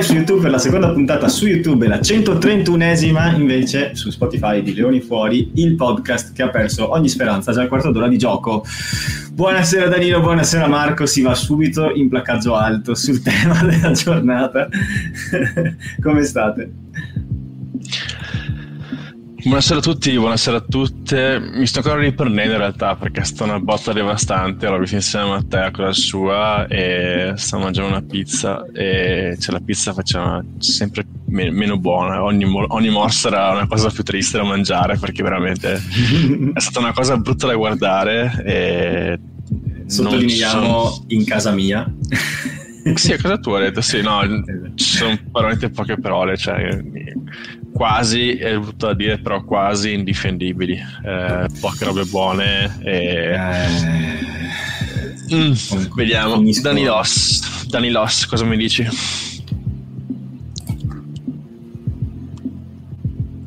Live su YouTube per la seconda puntata su YouTube e la 131esima invece su Spotify di Leoni Fuori, il podcast che ha perso ogni speranza già al quarto d'ora di gioco. Buonasera Danilo, buonasera Marco, si va subito in placcaggio alto sul tema della giornata. Come state? Buonasera a tutti, buonasera a tutte. Mi sto ancora riprendendo in realtà perché sta una botta devastante. L'ho vista insieme a Matteo con la sua e sto mangiando una pizza e cioè, la pizza faceva sempre me- meno buona. Ogni, ogni morsa era una cosa più triste da mangiare perché veramente è stata una cosa brutta da guardare. E Sottolineiamo sono... in casa mia. Sì, a casa tua, ho detto, sì, no, ci sono veramente poche parole, cioè quasi, è brutto da dire, però quasi indifendibili. Eh, poche robe buone. E... Eh... Mm, vediamo. Dani Loss, cosa mi dici?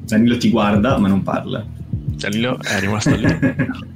Danilo ti guarda ma non parla. Danilo è rimasto lì.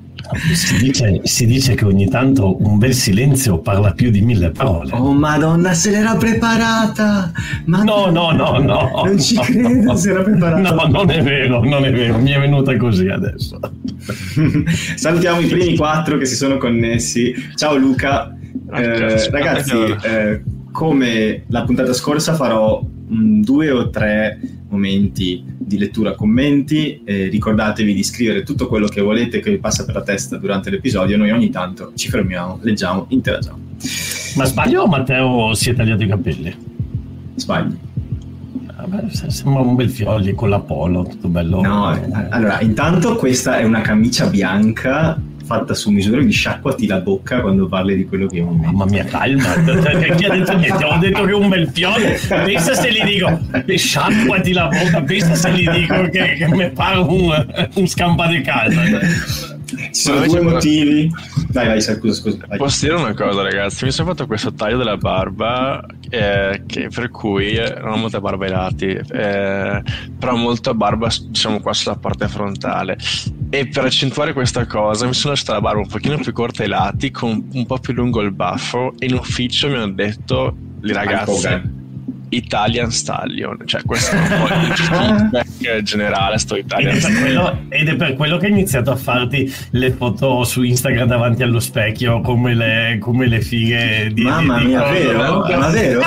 Si dice, si dice, che ogni tanto un bel silenzio parla più di mille parole. Oh madonna, se l'era preparata! Ma no, no, no, no. Non ci credo, no, si era preparata. No, non è vero, non è vero, mi è venuta così adesso. Salutiamo i primi quattro che si sono connessi. Ciao Luca. Eh, ragazzi, eh, come la puntata scorsa farò mh, due o tre momenti di lettura commenti eh, ricordatevi di scrivere tutto quello che volete che vi passa per la testa durante l'episodio noi ogni tanto ci fermiamo, leggiamo, interagiamo ma sbaglio o Matteo si è tagliato i capelli? sbagli Vabbè, sembra un bel fiogli con l'Apollo, tutto bello. No, allora, intanto questa è una camicia bianca fatta su misura di sciacquati la bocca quando parli di quello che è un Mamma mia, calma, chi ha detto niente? Ho detto che è un bel fiore. Pensa se gli dico sciacquati la bocca, pensa se gli dico che, che mi pare un, un scampa di casa. Ci sono due motivi. Vai, vai, scusa, scusa. Vai. Posso dire una cosa, ragazzi? Mi sono fatto questo taglio della barba, eh, che, per cui eh, non ho molta barba ai lati, eh, però molta barba, diciamo, qua sulla parte frontale. E per accentuare questa cosa mi sono lasciato la barba un pochino più corta ai lati, con un po' più lungo il baffo, e in ufficio mi hanno detto le ragazze Italian Stallion, cioè questo è un po' il feedback generale sto Italian ed è, quello, ed è, per quello che hai iniziato a farti le foto su Instagram davanti allo specchio come le, come le fighe di Mamma di, mia, di vero? Ma vero?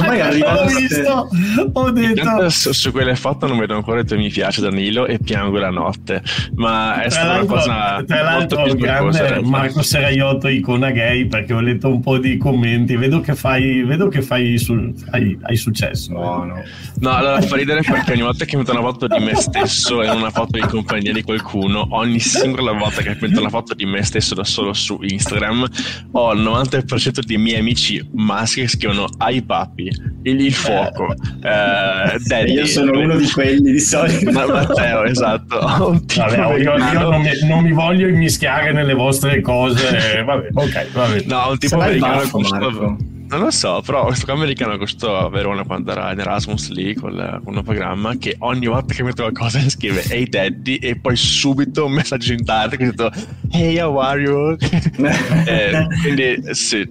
ormai arriva ho visto, ho detto su, su, quelle foto non vedo ancora il mi piace Danilo e piango la notte ma è stata una cosa tra l'altro molto grande Marco Seraiotto icona gay perché ho letto un po' di commenti vedo che fai, vedo che fai su su- hai, hai, successo. No, no. no, allora fa ridere perché ogni volta che metto una foto di me stesso e una foto di compagnia di qualcuno, ogni singola volta che metto una foto di me stesso da solo su Instagram, ho il 90% dei miei amici maschi che scrivono ai papi, il, il fuoco, eh, daddy, Io sono uno di quelli di solito. Ma Matteo, esatto. Vabbè, io, io non, mi, non, mi, voglio immischiare nelle vostre cose. Vabbè, ok, vabbè. No, un tipo americano. Baffo, non lo so, però questo americano costò a Verona quando era in Erasmus lì con, con un programma che ogni volta che mette qualcosa scrive Hey Daddy e poi subito un messaggio in tardi che detto Hey how are you? eh, quindi sì,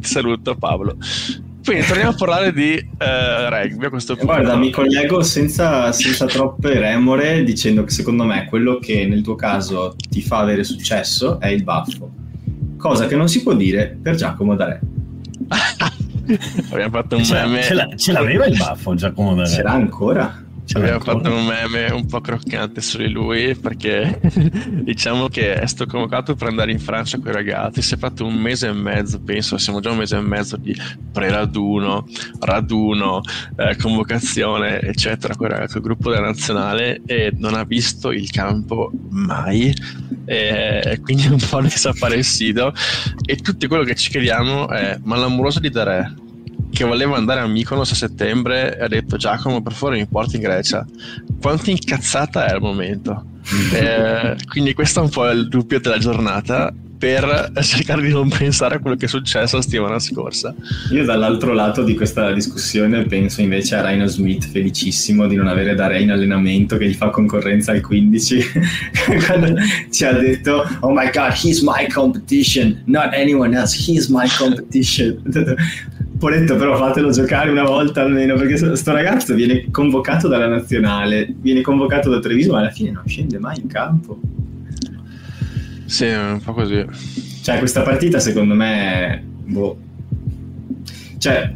ti saluto Paolo. Quindi torniamo a parlare di uh, rugby a questo punto. Guarda, mi collego senza, senza troppe remore dicendo che secondo me quello che nel tuo caso ti fa avere successo è il baffo. Cosa che non si può dire per Giacomo D'Are. Abbiamo fatto un meme. Ce, la, ce l'aveva il baffo Giacomo? Ce l'ha ancora? Abbiamo fatto un meme un po' croccante su di lui perché diciamo che è stato convocato per andare in Francia con i ragazzi. Si è fatto un mese e mezzo, penso, siamo già un mese e mezzo di pre-raduno, raduno, eh, convocazione, eccetera, con il gruppo della nazionale e non ha visto il campo mai. E quindi è un po' desaparecido. E tutto quello che ci chiediamo è: ma l'amoroso di Dare che voleva andare a Mykonos a settembre e ha detto Giacomo per favore mi porti in Grecia. Quanto incazzata è al momento. Eh, quindi questo è un po' il dubbio della giornata per cercare di non pensare a quello che è successo la settimana scorsa. Io dall'altro lato di questa discussione penso invece a Rhino Smith felicissimo di non avere da Re in allenamento che gli fa concorrenza al 15 quando ci ha detto oh my god he's my competition not anyone else he's my competition Poletto, però fatelo giocare una volta almeno, perché sto ragazzo viene convocato dalla nazionale, viene convocato da Treviso, ma alla fine non scende mai in campo. Sì, un po' così. Cioè, questa partita secondo me... Boh. Cioè,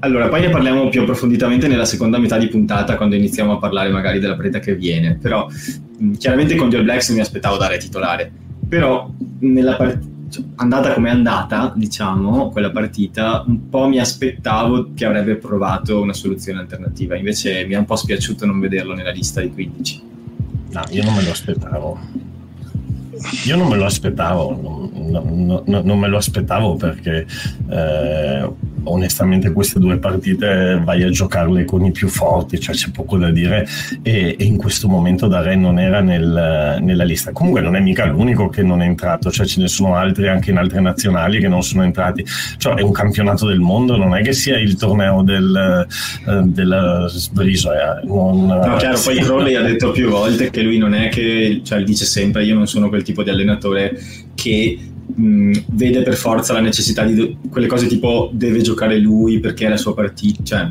allora, poi ne parliamo più approfonditamente nella seconda metà di puntata, quando iniziamo a parlare magari della partita che viene. Però, chiaramente con gli All Blacks mi aspettavo dare titolare. Però, nella partita andata come è andata, diciamo, quella partita, un po' mi aspettavo che avrebbe provato una soluzione alternativa. Invece mi è un po' spiaciuto non vederlo nella lista di 15. No, io non me lo aspettavo. Io non me lo aspettavo, non, non, non me lo aspettavo perché eh, onestamente queste due partite vai a giocarle con i più forti, cioè c'è poco da dire e, e in questo momento Dare non era nel, nella lista. Comunque non è mica l'unico che non è entrato, cioè ce ne sono altri anche in altre nazionali che non sono entrati. Cioè è un campionato del mondo, non è che sia il torneo del, uh, della sbriso. Eh, non, no, chiaro, poi Crowley ha detto più volte che lui non è che, cioè dice sempre io non sono quel tipo di allenatore che mh, vede per forza la necessità di do- quelle cose tipo deve giocare lui perché è la sua partita, cioè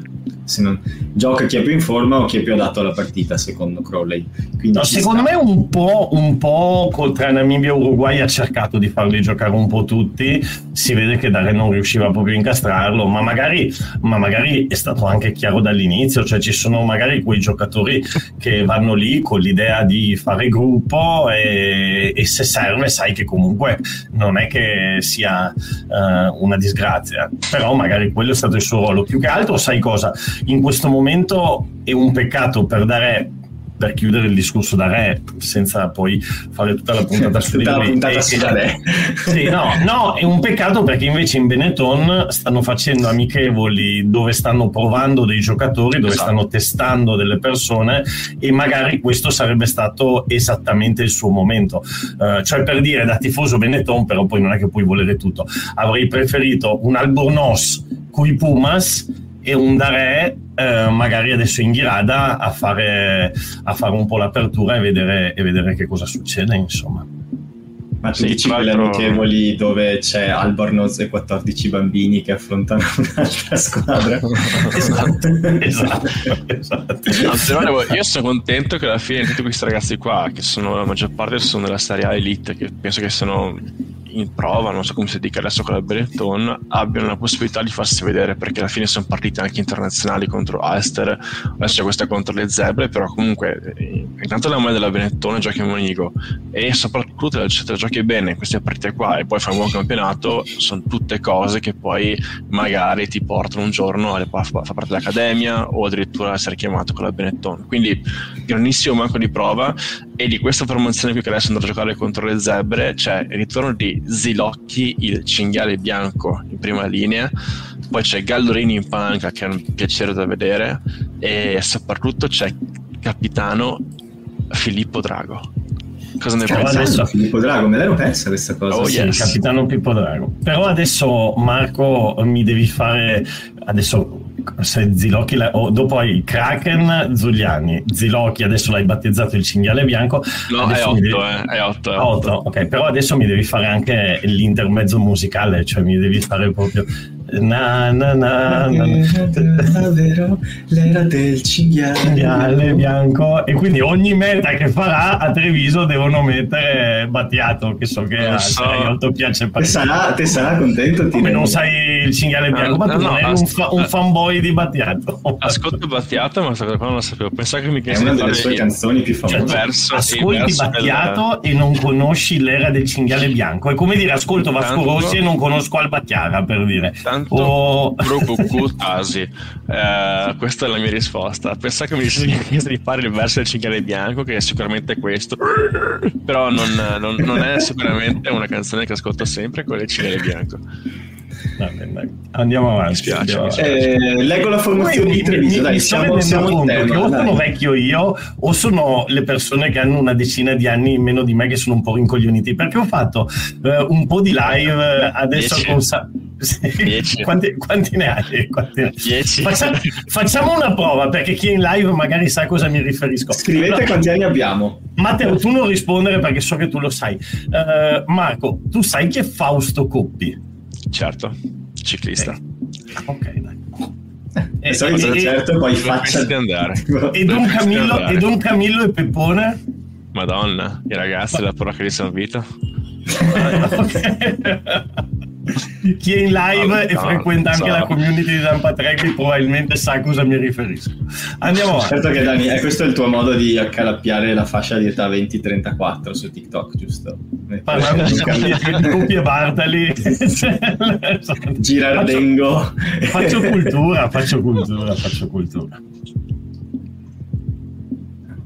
non, gioca chi è più in forma o chi è più adatto alla partita secondo Crowley. No, secondo sta. me un po', un po' tra Namibia e Uruguay ha cercato di farli giocare un po' tutti, si vede che Dare non riusciva proprio a incastrarlo, ma magari, ma magari è stato anche chiaro dall'inizio, cioè ci sono magari quei giocatori che vanno lì con l'idea di fare gruppo e, e se serve sai che comunque non è che sia uh, una disgrazia, però magari quello è stato il suo ruolo. Più che altro sai cosa? In questo momento è un peccato per dare per chiudere il discorso da re senza poi fare tutta la puntata su su da re. sì, no, no, è un peccato perché invece in Benetton stanno facendo amichevoli dove stanno provando dei giocatori dove esatto. stanno testando delle persone e magari questo sarebbe stato esattamente il suo momento. Uh, cioè per dire da tifoso Benetton però poi non è che puoi volere tutto. Avrei preferito un Albornoz coi Pumas e un Dare eh, magari adesso in Ghirada a fare, a fare un po' l'apertura e vedere, e vedere che cosa succede insomma ma tu sì, dici quelle amichevoli dove c'è Albornoz e 14 bambini che affrontano un'altra squadra esatto, esatto, esatto. io sono contento che alla fine tutti questi ragazzi qua che sono la maggior parte sono della Serie A Elite che penso che siano in prova, non so come si dica adesso con la Benetton, abbiano la possibilità di farsi vedere perché alla fine sono partite anche internazionali contro Alster, adesso c'è questa contro le Zebre, però comunque eh, intanto la maglia della Benetton giochi in Monigo e soprattutto se la giochi bene queste partite qua e poi fai un buon campionato, sono tutte cose che poi magari ti portano un giorno a far parte dell'Accademia o addirittura a essere chiamato con la Benetton. Quindi grandissimo manco di prova e di questa formazione qui che adesso andrà a giocare contro le Zebre c'è il ritorno di Zilocchi, il cinghiale bianco in prima linea, poi c'è Gallorini in panca che è un piacere da vedere e soprattutto c'è capitano Filippo Drago. Cosa ne pensi? Adesso... Filippo Drago, me l'ero persa questa cosa. Oh, sì, yes. capitano Pippo Drago. Però adesso Marco mi devi fare adesso se Zilocchi la, oh, dopo hai Kraken Zuliani. Zilocchi adesso l'hai battezzato il cinghiale bianco. No è 8 devi... eh, è 8, 8 ok però adesso mi devi fare anche l'intermezzo musicale cioè mi devi fare proprio Na, na, na, davvero? L'era del cinghiale. Bianco. E quindi ogni meta che farà a Treviso devono mettere Battiato che so che a so. molto piace te sarà, te sarà contento come non sai il cinghiale bianco? No, ma tu no, non no, eri un, fa, un, fanboy di Battiato. Ascolto Battiato ma questa cosa non la sapevo. Pensavo che mi è una delle sue canzoni più famose. Cioè, verso, ascolti Battiato del... e non conosci l'era del cinghiale bianco. È come dire ascolto Vasco Rossi e non conosco Albattiara per dire. Tanto tanto oh. Tasi. Eh, questa è la mia risposta. Pensa che mi dicesse di fare il verso del cinghiale bianco, che è sicuramente questo, però non, non, non, è sicuramente una canzone che ascolto sempre, quella del cinghiale bianco. Andiamo avanti. Mi spiace, andiamo mi spiace. Eh, leggo la formazione di Treviso. Dai, siamo, siamo conto tema, che o sono vecchio io o sono le persone che hanno una decina di anni in meno di me che sono un po' rincoglioniti perché ho fatto eh, un po' di live adesso Dieci. con Sa- quanti, quanti, ne hai? Quanti ne... Facciamo, facciamo, una prova perché chi è in live magari sa a cosa mi riferisco. Scrivete allora, quanti anni abbiamo. Matteo, tu non rispondere perché so che tu lo sai. Uh, Marco, tu sai chi è Fausto Coppi? Certo, ciclista. Okay. Ok, dai. E, solito, e, certo, e, poi faccia di andare. E Don, Camillo, e Don Camillo e Peppone? Madonna, i ragazzi della porca di San Vito. Chi è in live e frequenta anche la community di Zampa Trek probabilmente sa a cosa mi riferisco. Andiamo avanti. Certo che Dani, è questo il tuo modo di accalappiare la fascia di età 20-34 su TikTok, giusto? Parlando di coppie Bartali. Girardengo. Faccio, faccio cultura, faccio cultura, faccio cultura.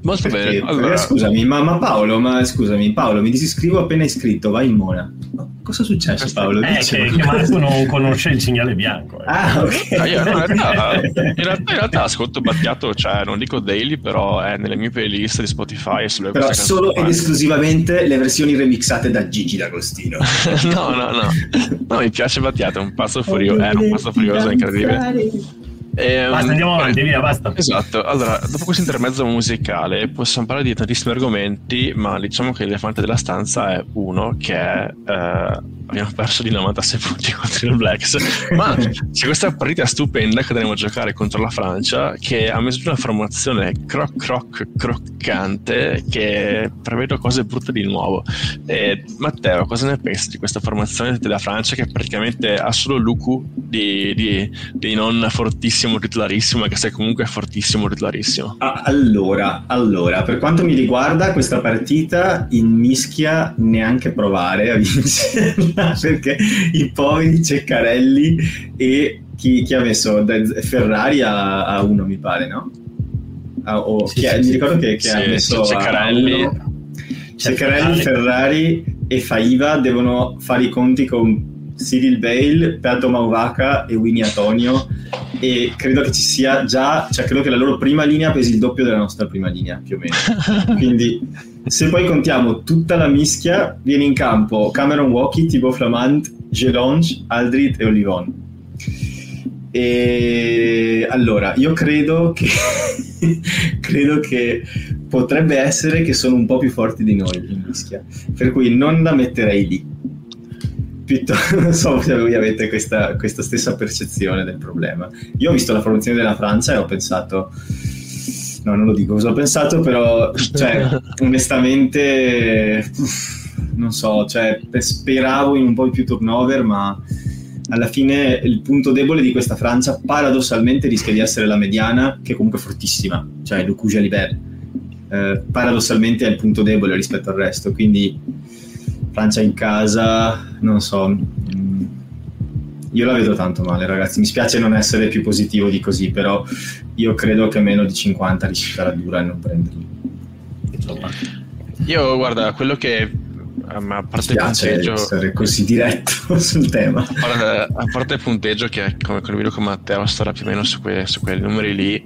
Molto Perché, bene. Allora... Scusami, ma, ma, Paolo, ma scusami, Paolo, mi disiscrivo appena iscritto, vai in Mona. Cosa è successo, Paolo? Eh, che, che Marco non conosce il segnale bianco. Eh. Ah, ok. Ah, io, in, realtà, in, realtà, in, realtà, ascolto Battiato, cioè non dico daily, però è nelle mie playlist di Spotify. Sulle però solo ed esclusivamente le versioni remixate da Gigi D'Agostino. no, no, no. No, mi piace Battiato, è un passo furioso, è un passo furioso incredibile. Eh, basta, andiamo avanti, via, basta. Esatto, allora, dopo questo intermezzo musicale possiamo parlare di tantissimi argomenti, ma diciamo che l'elefante della stanza è uno che eh, abbiamo perso di 96 punti contro il Blacks, ma c'è questa partita stupenda che andremo a giocare contro la Francia che ha messo una formazione croc croc croccante che prevede cose brutte di nuovo. Matteo, cosa ne pensi di questa formazione della Francia che praticamente ha solo Luku di, di, di non fortissimo fortissimo titolarissimo, che sei comunque fortissimo titolarissimo. Ah, allora, allora, per quanto mi riguarda, questa partita in mischia neanche provare a vincerla perché i poveri Ceccarelli e chi, chi ha messo Ferrari a, a, uno, mi pare, no? A, o, sì, sì, mi sì. ricordo che, che ha messo Ceccarelli. Ceccarelli, Ferrari e Faiva devono fare i conti con Cyril Bale, Peato Mauvaka e Winnie Antonio e credo che ci sia già, cioè credo che la loro prima linea pesi il doppio della nostra prima linea più o meno. Quindi se poi contiamo tutta la mischia, viene in campo Cameron Walkie, Thibaut Flamand, Gelonge, Aldrit e Olivon. E allora, io credo che credo che potrebbe essere che sono un po' più forti di noi in mischia, per cui non la metterei lì piuttosto non so se voi avete questa, questa, stessa percezione del problema. Io ho visto la formazione della Francia e ho pensato, no, non lo dico cosa ho pensato, però, cioè, onestamente, non so, cioè, speravo in un po' più turnover, ma alla fine il punto debole di questa Francia paradossalmente rischia di essere la mediana, che è comunque fortissima, cioè Lucugia Liber. Eh, paradossalmente è il punto debole rispetto al resto, quindi Francia in casa, non so, mm, io la vedo tanto male ragazzi, mi spiace non essere più positivo di così, però io credo che meno di 50 riuscirà dura e non prenderli. Insomma. Io guarda, quello che ma a parte il punteggio essere così diretto sul tema a parte, il punteggio che come condivido con Matteo starà più o meno su, que, su quei numeri lì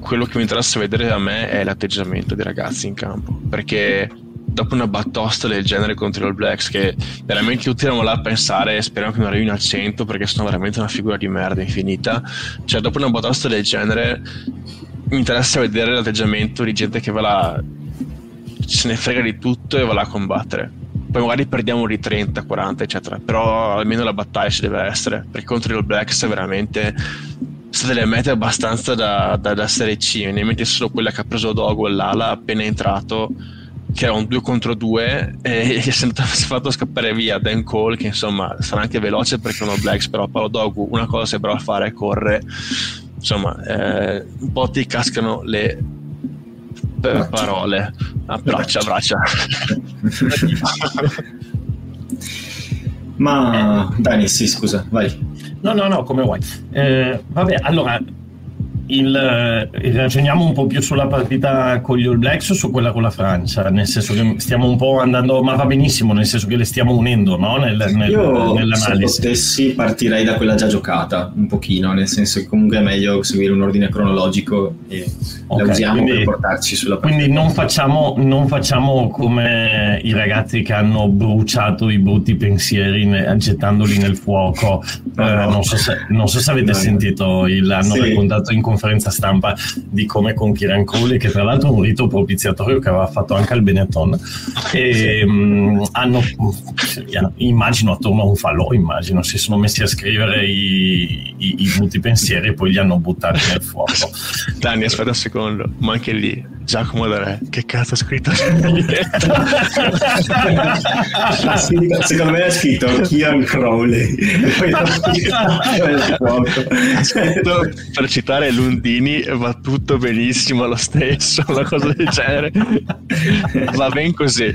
quello che mi interessa vedere a me è l'atteggiamento dei ragazzi in campo perché dopo una battosta del genere contro i All Blacks che veramente tutti eravamo là a pensare speriamo che non arrivino al 100 perché sono veramente una figura di merda infinita. Cioè dopo una battosta del genere mi interessa vedere l'atteggiamento di gente che va là se ne frega di tutto e va là a combattere. Poi magari perdiamo di 30, 40 eccetera però almeno la battaglia ci deve essere perché contro i All Blacks veramente sono delle mete abbastanza da, da, da serie C ne metti solo quella che ha preso Dogo l'ala appena entrato che era un 2 contro 2 e si è fatto scappare via Dan Cole che insomma sarà anche veloce perché uno Blacks però Paolo Dogu una cosa che bravo a fare è corre insomma eh, un po' ti cascano le braccia. parole. A braccia. braccia. Ma Dani sì scusa vai. No no no come vuoi. Eh, vabbè allora il, eh, ragioniamo un po' più sulla partita con gli All Blacks o su quella con la Francia, nel senso che stiamo un po' andando, ma va benissimo, nel senso che le stiamo unendo no? nel, nel, Io, nell'analisi. Se potessi partirei da quella già giocata un pochino, nel senso che comunque è meglio seguire un ordine cronologico e okay, la usiamo quindi, per portarci sulla partita. Quindi non facciamo, non facciamo come i ragazzi che hanno bruciato i brutti pensieri ne, gettandoli nel fuoco. No, eh, no. Non, so se, non, so se, avete no, sentito, il, hanno sì. raccontato in conferenza conferenza stampa di come con Kiran Crowley, che tra l'altro è un rito propiziatorio che aveva fatto anche al Benetton. E um, hanno, immagino attorno a un falò, immagino, si sono messi a scrivere i, i, i brutti pensieri e poi li hanno buttati nel fuoco. Dani, aspetta un secondo, ma anche lì Giacomo Re, che cazzo ha scritto secondo me ha scritto Kian Crowley per citare Lundini va tutto benissimo lo stesso una cosa del genere va ben così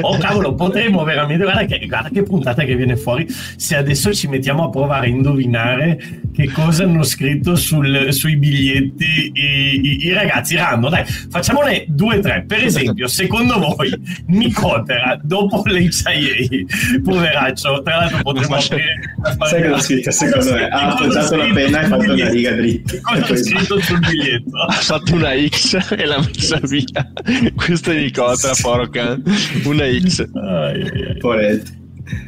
oh cavolo potremmo veramente guarda che, guarda che puntata che viene fuori se adesso ci mettiamo a provare a indovinare che cosa hanno scritto sul, sui biglietti i, i, i ragazzi random dai facciamone due o tre. Per esempio, secondo voi Nicotera dopo l'HIA, poveraccio, tra l'altro potremmo aprire. Sai cosa ha scritto? Secondo me ha appoggiato la penna e ha fatto una riga dritta. Cosa ha scritto sul biglietto? Ha fatto una X e l'ha messa via. Questo è Nicotera, porca. Una X. Poretto.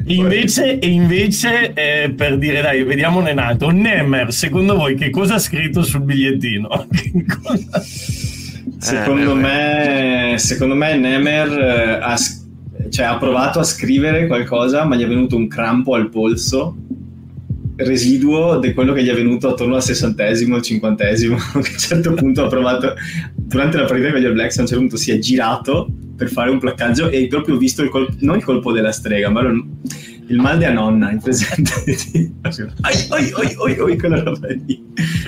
Invece, invece eh, per dire, dai, vediamone un altro. Nemer, secondo voi che cosa ha scritto sul bigliettino? Secondo, eh, me, secondo me Nemer eh, ha, cioè, ha provato a scrivere qualcosa, ma gli è venuto un crampo al polso residuo di quello che gli è venuto attorno al sessantesimo, al cinquantesimo, che a un certo punto ha provato, durante la partita con gli All Blacks, a un certo punto si è girato per fare un placcaggio e proprio visto il colpo, non il colpo della strega, ma il mal della nonna in presente. Ai, ai, ai, ai, ai, quella roba lì.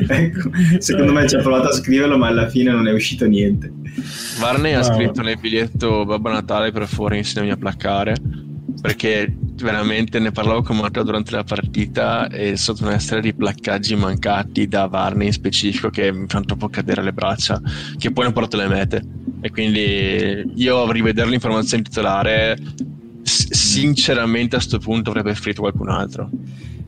Ecco, secondo me ci ha provato a scriverlo ma alla fine non è uscito niente. Varney ha scritto nel biglietto Babbo Natale per favore insegnami a placcare perché veramente ne parlavo con Matteo durante la partita e sotto una serie di placcaggi mancati da Varney in specifico che mi fanno troppo cadere le braccia che poi non porto le mete e quindi io a rivedere l'informazione titolare sinceramente a questo punto avrei preferito qualcun altro.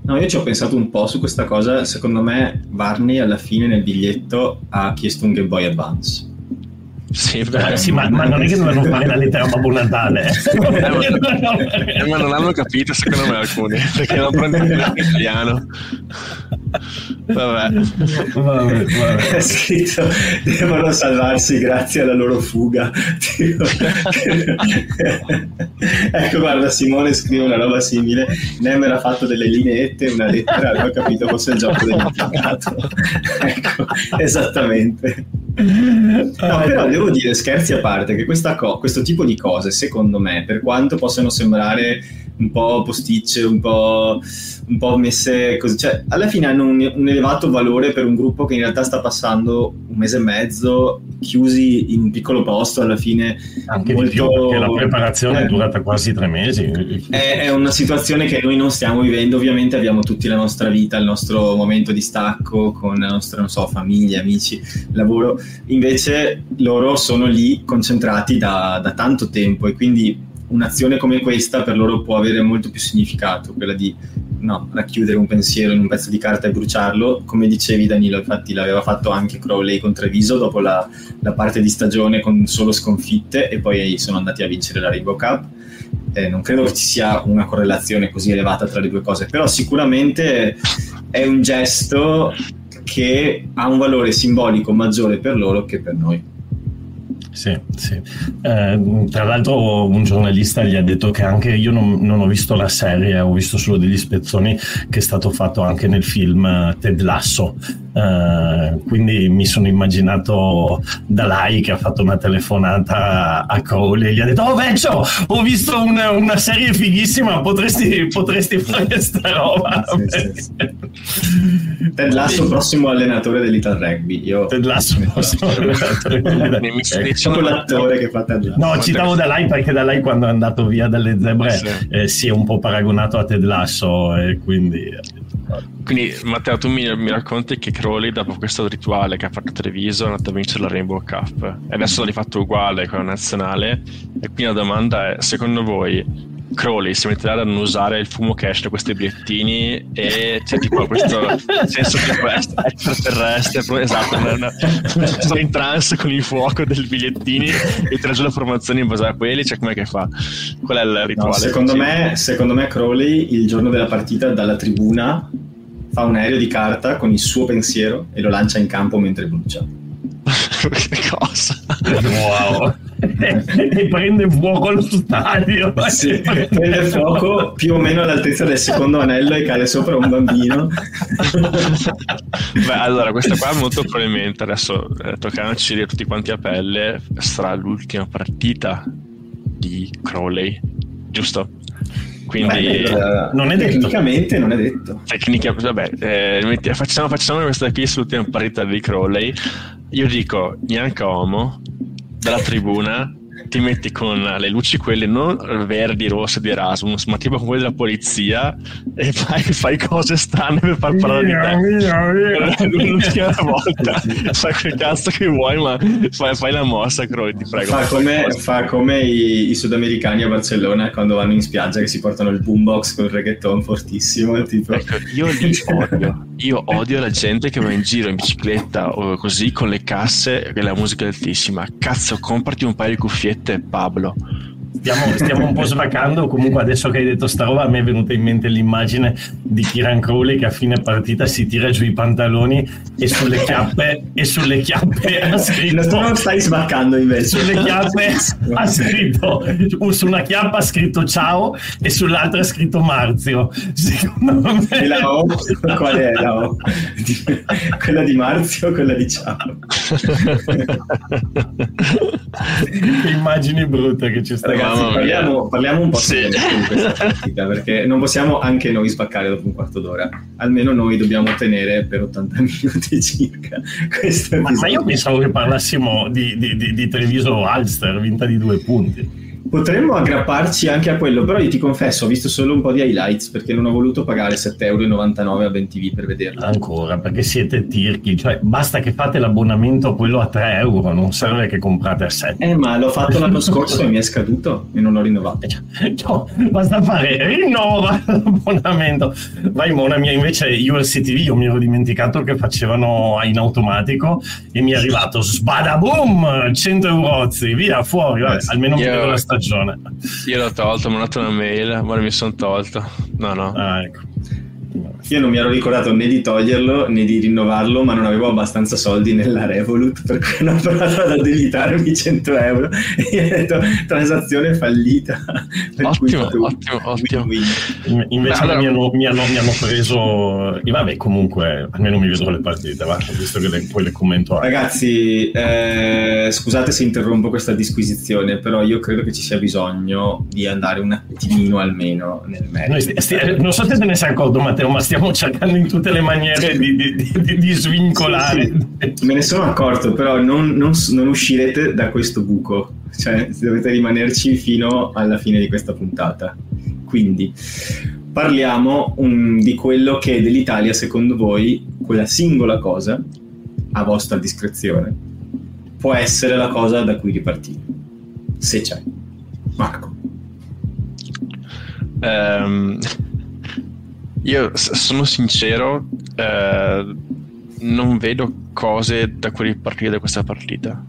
No, io ci ho pensato un po' su questa cosa. Secondo me, Barney alla fine nel biglietto ha chiesto un Game Boy Advance. Sì, eh, sì ma, ma, non è che dovevano fare la lettera a Babbo Natale. Eh, ma, non hanno capito, secondo me, alcuni perché non prendono in italiano. Vabbè. vabbè, vabbè. È scritto devono salvarsi grazie alla loro fuga. ecco, guarda, Simone scrive una roba simile. Nemer ha fatto delle lineette, una lettera, avevo capito fosse il gioco dell'impiegato. ecco, esattamente. No, però devo dire, scherzi a parte, che co- questo tipo di cose, secondo me, per quanto possano sembrare un po' posticce, un po', un po messe così, cioè alla fine hanno un, un, elevato valore per un gruppo che in realtà sta passando un mese e mezzo chiusi in un piccolo posto, alla fine. Anche molto... di più, perché la preparazione eh, è durata quasi tre mesi. È, è, una situazione che noi non stiamo vivendo, ovviamente abbiamo tutti la nostra vita, il nostro momento di stacco con la nostra, non so, famiglia, amici, lavoro, invece loro sono lì concentrati da, da tanto tempo e quindi un'azione come questa per loro può avere molto più significato, quella di no, racchiudere un pensiero in un pezzo di carta e bruciarlo. Come dicevi Danilo, infatti l'aveva fatto anche Crowley con Treviso dopo la, la parte di stagione con solo sconfitte e poi sono andati a vincere la Rainbow Cup. Eh, non credo che ci sia una correlazione così elevata tra le due cose, però sicuramente è un gesto che ha un valore simbolico maggiore per loro che per noi. Sì, sì. Eh, tra l'altro un giornalista gli ha detto che anche io non, non, ho visto la serie, ho visto solo degli spezzoni che è stato fatto anche nel film eh, Ted Lasso. Eh, quindi mi sono immaginato Dalai che ha fatto una telefonata a Crowley e gli ha detto oh Vecchio ho visto una, una serie fighissima potresti, potresti fare questa roba sì, sì, sì. Ted Lasso prossimo allenatore dell'Ital Rugby io... Ted Lasso prossimo allenatore dell'Ital Rugby proprio l'attore che fa Ted Lasso. No, citavo Dalai perché Dalai quando è andato via dalle zebre sì. eh, si è un po' paragonato a Ted Lasso e quindi... Quindi Matteo tu mi, mi, racconti che Crowley dopo questo rituale che ha fatto Treviso è andato a vincere la Rainbow Cup. E adesso l'ha fatto uguale con la nazionale e quindi la domanda è secondo voi Crowley si metterà a non usare il fumo cash da questi bigliettini e c'è tipo questo senso tipo extraterrestre esatto una, una, sto in trance con il fuoco del bigliettini e tira giù la formazione in base a quelli cioè com'è che fa qual è il rituale no, secondo, me, secondo me Crowley il giorno della partita dalla tribuna fa un aereo di carta con il suo pensiero e lo lancia in campo mentre brucia. che cosa? Wow. E prende fuoco lo stadio. Sì, prende fuoco più o meno all'altezza del secondo anello e cade sopra un bambino. Beh, allora, questa qua molto probabilmente adesso eh, toccandoci tutti quanti a pelle sarà l'ultima partita di Crowley, giusto? Quindi Beh, non è tecnicamente non è detto. Tecnicamente, vabbè, eh, facciamo, facciamo questa qui sull'ultima partita di Crowley. Io dico Bianca Omo dalla tribuna ti metti con le luci quelle non verdi, rosse di Erasmus, ma tipo con quelle della polizia e fai, fai cose strane per far parlare di te. L'ultima volta fai quel cazzo che vuoi, ma fai, fai la mossa, Croy, ti prego. Fa come, fa come i, i, sudamericani a Barcellona quando vanno in spiaggia che si portano il boombox con il reggaeton fortissimo. Tipo. Ecco, io li odio. Io odio la gente che va in giro in bicicletta o così con le casse e la musica altissima. Cazzo, comprati un paio di pusiste, Pablo? Stiamo, stiamo, un po' svacando. Comunque, adesso che hai detto sta roba, a me è venuta in mente l'immagine di Kiran Crowley che a fine partita si tira giù i pantaloni e sulle chiappe, e sulle chiappe ha scritto. Non stai svaccando invece. Sulle chiappe ha scritto. Su una chiappa ha scritto ciao e sull'altra ha scritto Marzio. Secondo me. E la O? Qual è la O? quella di Marzio o quella di ciao? che immagini brutte che ci stanno. Ragazzi, parliamo, parliamo, un po' sì. di questa partita perché non possiamo anche noi spaccare dopo un quarto d'ora. Almeno noi dobbiamo tenere per 80 minuti circa. Ma, ma, io pensavo che parlassimo di, di, di, di Treviso Alster, vinta di due punti. Potremmo aggrapparci anche a quello, però io ti confesso, ho visto solo un po' di highlights perché non ho voluto pagare 7,99 euro a 20V per vederlo. Ancora, perché siete tirchi, cioè basta che fate l'abbonamento a quello a 3 euro, non serve che comprate a 7. Eh, ma l'ho fatto l'anno scorso e mi è scaduto e non l'ho rinnovato. No, basta fare rinnova l'abbonamento. Vai Mona mia, invece ULC TV io mi ero dimenticato che facevano in automatico e mi è arrivato sbadaboom 100 euro, via fuori, vabbè, almeno mi vedo la stagione stagione. Io l'ho tolto, mi ho dato una mail, ma mi sono tolto. No, no. Ah, ecco. Io non mi ero ricordato né di toglierlo né di rinnovarlo, ma non avevo abbastanza soldi nella Revolut, per cui ho provato ad addelitarmi 100 euro e ho detto transazione fallita. Ottimo, tu, ottimo, ottimo. Invece allora... mi, hanno, mi, hanno, mi, hanno, preso... E vabbè, comunque, almeno mi vedrò le partite, va? visto che le, poi le commento. Ragazzi, eh, scusate se interrompo questa disquisizione, però io credo che ci sia bisogno di andare un attimino almeno nel merito. Sti, sti, non so se te ne sei accorto, Matteo, ma stiamo stiamo cercando in tutte le maniere di, di, di, di svincolare. Sì, sì. Me ne sono accorto, però non, non, non, uscirete da questo buco, cioè dovete rimanerci fino alla fine di questa puntata. Quindi parliamo um, di quello che dell'Italia, secondo voi, quella singola cosa, a vostra discrezione, può essere la cosa da cui ripartire, se c'è. Marco. Um, io sono sincero, eh, non vedo cose da cui ripartire da questa partita.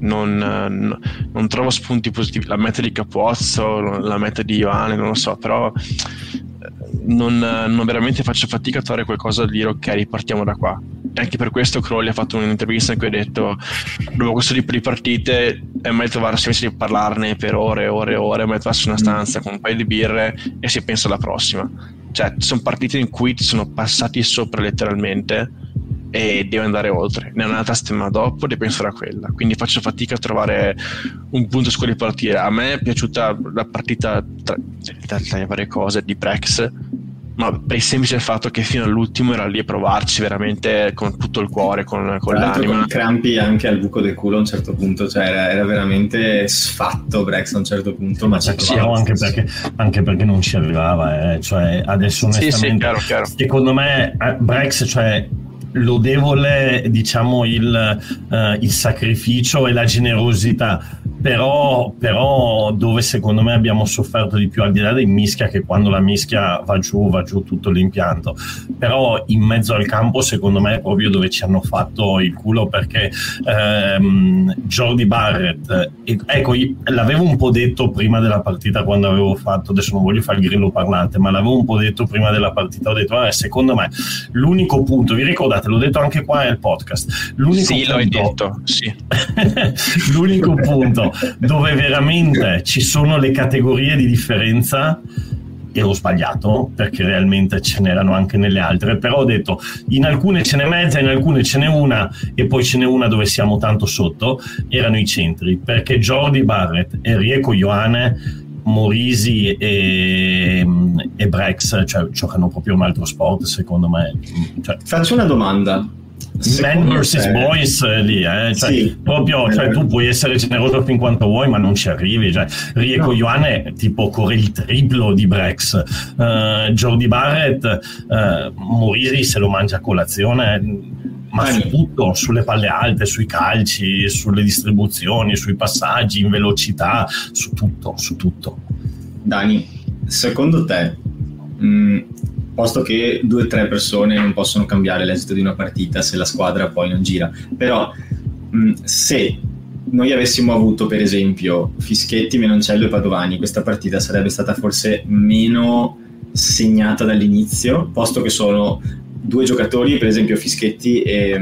Non, non, non, trovo spunti positivi. La meta di Capozzo, la meta di Ivane, non lo so, però eh, non, non, veramente faccio fatica a trovare qualcosa da dire ok, ripartiamo da qua. Anche per questo Crowley ha fatto un'intervista in cui ha detto dopo questo tipo di partite è meglio trovarsi invece di parlarne per ore e ore e ore, è meglio trovarsi una stanza con un paio di birre e si pensa alla prossima cioè sono partite in cui ti sono passati sopra letteralmente e devi andare oltre. Ne è un'altra settimana dopo, devi pensare a quella. Quindi faccio fatica a trovare un punto su cui ripartire. A me è piaciuta la partita tra, tra, tra le varie cose di Brex ma per il semplice fatto che fino all'ultimo era lì a provarci veramente con tutto il cuore, con, con l'anima. Con crampi anche al buco del culo a un certo punto, cioè era, era veramente sfatto Brex a un certo punto, ma ci sì, no, anche, perché, anche perché non ci arrivava, eh. cioè adesso onestamente, sì, sì, chiaro, chiaro. secondo me eh, Brex, cioè lodevole diciamo il, uh, il, sacrificio e la generosità però, però, dove secondo me abbiamo sofferto di più al di là dei mischia che quando la mischia va giù va giù tutto l'impianto. Però in mezzo al campo secondo me è proprio dove ci hanno fatto il culo perché ehm, Jordi Barrett ecco l'avevo un po' detto prima della partita quando avevo fatto adesso non voglio fare il grillo parlante ma l'avevo un po' detto prima della partita ho detto eh, secondo me l'unico punto vi ricordate? L'ho detto anche qua nel podcast. L'unico sì punto, l'hai detto sì. l'unico punto dove veramente ci sono le categorie di differenza ero sbagliato perché realmente ce n'erano anche nelle altre però ho detto in alcune ce n'è mezza in alcune ce n'è una e poi ce n'è una dove siamo tanto sotto erano i centri perché Jordi Barrett e Rieko Ioane Morisi e, e Brex cioè, giocano proprio un altro sport secondo me. Cioè, faccio una domanda Man vs. Boys eh, lì, eh? cioè, sì. proprio, cioè, tu puoi essere generoso fin quanto vuoi, ma non ci arrivi. Cioè, Rieko no. Ioane tipo corre il triplo di Brex, uh, Jordi Barrett, uh, Morisi se lo mangia a colazione ma su tutto, sulle palle alte, sui calci, sulle distribuzioni, sui passaggi, in velocità, su tutto, su tutto. Dani, secondo te, mh, mm, posto che due o tre persone non possono cambiare l'esito di una partita se la squadra poi non gira. Però mh, se noi avessimo avuto per esempio Fischetti, Menoncello e Padovani, questa partita sarebbe stata forse meno segnata dall'inizio, posto che sono due giocatori, per esempio Fischetti e,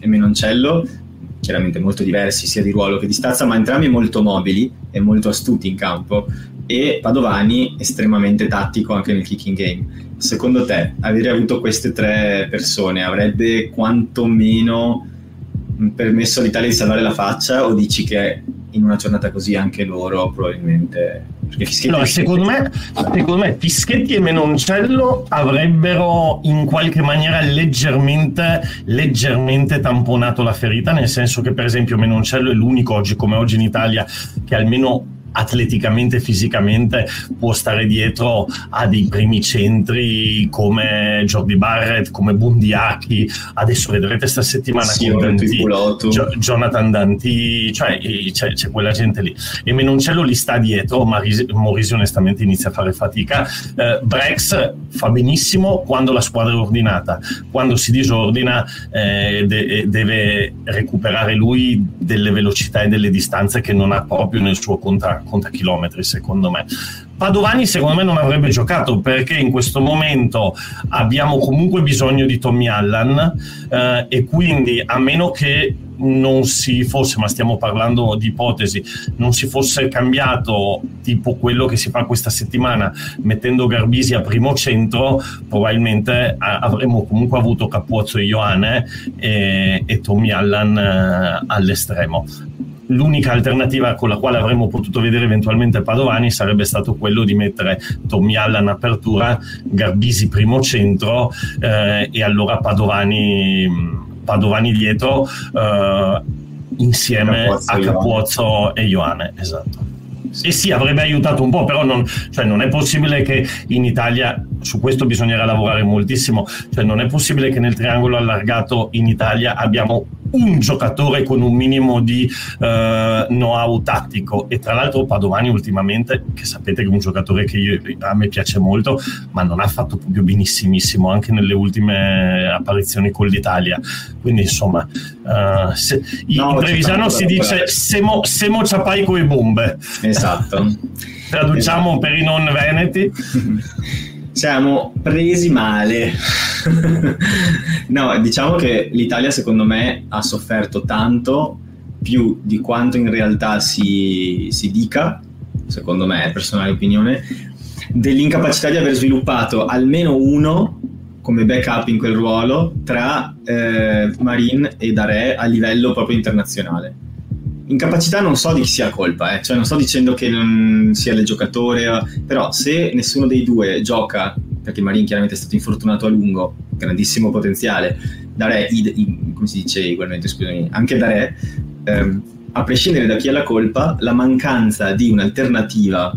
e Menoncello, chiaramente molto diversi sia di ruolo che di stazza, ma entrambi molto mobili molto astuti in campo e Padovani estremamente tattico anche nel kicking game. Secondo te, avere avuto queste tre persone avrebbe quantomeno permesso all'Italia di salvare la faccia o dici che in una giornata così anche loro probabilmente allora, secondo, me, secondo me Fischetti e Menoncello avrebbero in qualche maniera leggermente, leggermente tamponato la ferita nel senso che per esempio Menoncello è l'unico oggi come oggi in Italia che almeno atleticamente e fisicamente può stare dietro a dei primi centri come Jordi Barrett, come Bundiaki, adesso vedrete sta settimana sì, con Danti, Jonathan Danti, cioè c'è, c'è, quella gente lì. E Menoncello li sta dietro, ma Morisi onestamente inizia a fare fatica. Eh, Brex fa benissimo quando la squadra è ordinata, quando si disordina eh, de- deve recuperare lui delle velocità e delle distanze che non ha proprio nel suo contratto conta chilometri secondo me. Padovani secondo me non avrebbe giocato perché in questo momento abbiamo comunque bisogno di Tommy Allan eh, e quindi a meno che non si fosse, ma stiamo parlando di ipotesi, non si fosse cambiato tipo quello che si fa questa settimana mettendo Garbisi a primo centro, probabilmente avremmo comunque avuto Capuozzo e Ioane e, e Tommy Allan eh, all'estremo l'unica alternativa con la quale avremmo potuto vedere eventualmente Padovani sarebbe stato quello di mettere Tommy Allan apertura, Garbisi primo centro eh, e allora Padovani, Padovani dietro eh, insieme Capuozzo, a Capuozzo e Ioane. Esatto. E sì, avrebbe aiutato un po', però non, cioè non è possibile che in Italia, su questo bisognerà lavorare moltissimo, cioè non è possibile che nel triangolo allargato in Italia abbiamo un giocatore con un minimo di uh, know-how tattico e tra l'altro Padovani ultimamente, che sapete che è un giocatore che io, a me piace molto, ma non ha fatto proprio benissimissimo anche nelle ultime apparizioni con l'Italia. Quindi insomma, uh, se, no, in Trevisano si dice semo, semo ciapaico e bombe. Esatto. Traduciamo esatto. per i non veneti. siamo presi male. no, diciamo che l'Italia secondo me ha sofferto tanto più di quanto in realtà si, si dica, secondo me, personale opinione, dell'incapacità di aver sviluppato almeno uno come backup in quel ruolo tra eh, Marin e Dare a livello proprio internazionale incapacità non so di chi sia colpa, eh. cioè non sto dicendo che non sia il giocatore, però se nessuno dei due gioca, perché Marin chiaramente è stato infortunato a lungo, grandissimo potenziale, Dare, i, i, come si dice ugualmente, scusami, anche Dare, ehm, a prescindere da chi ha la colpa, la mancanza di un'alternativa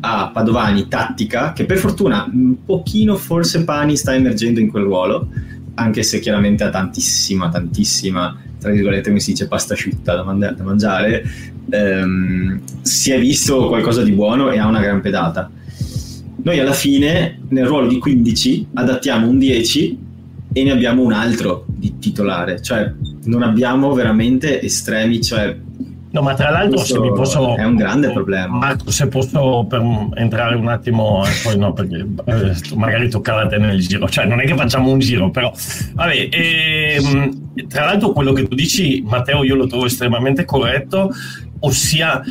a Padovani tattica, che per fortuna un pochino forse Pani sta emergendo in quel ruolo, anche se chiaramente ha tantissima, tantissima tra virgolette come si dice pasta asciutta da, manda- da mangiare, ehm, si è visto qualcosa di buono e ha una gran pedata. Noi alla fine nel ruolo di 15 adattiamo un 10 e ne abbiamo un altro di titolare, cioè non abbiamo veramente estremi, cioè No, ma tra l'altro se mi posso... È un grande problema. Marco, se posso per entrare un attimo, e poi no, perché eh, magari toccava a te nel giro, cioè non è che facciamo un giro, però... Vabbè, ehm, tra l'altro quello che tu dici, Matteo, io lo trovo estremamente corretto, ossia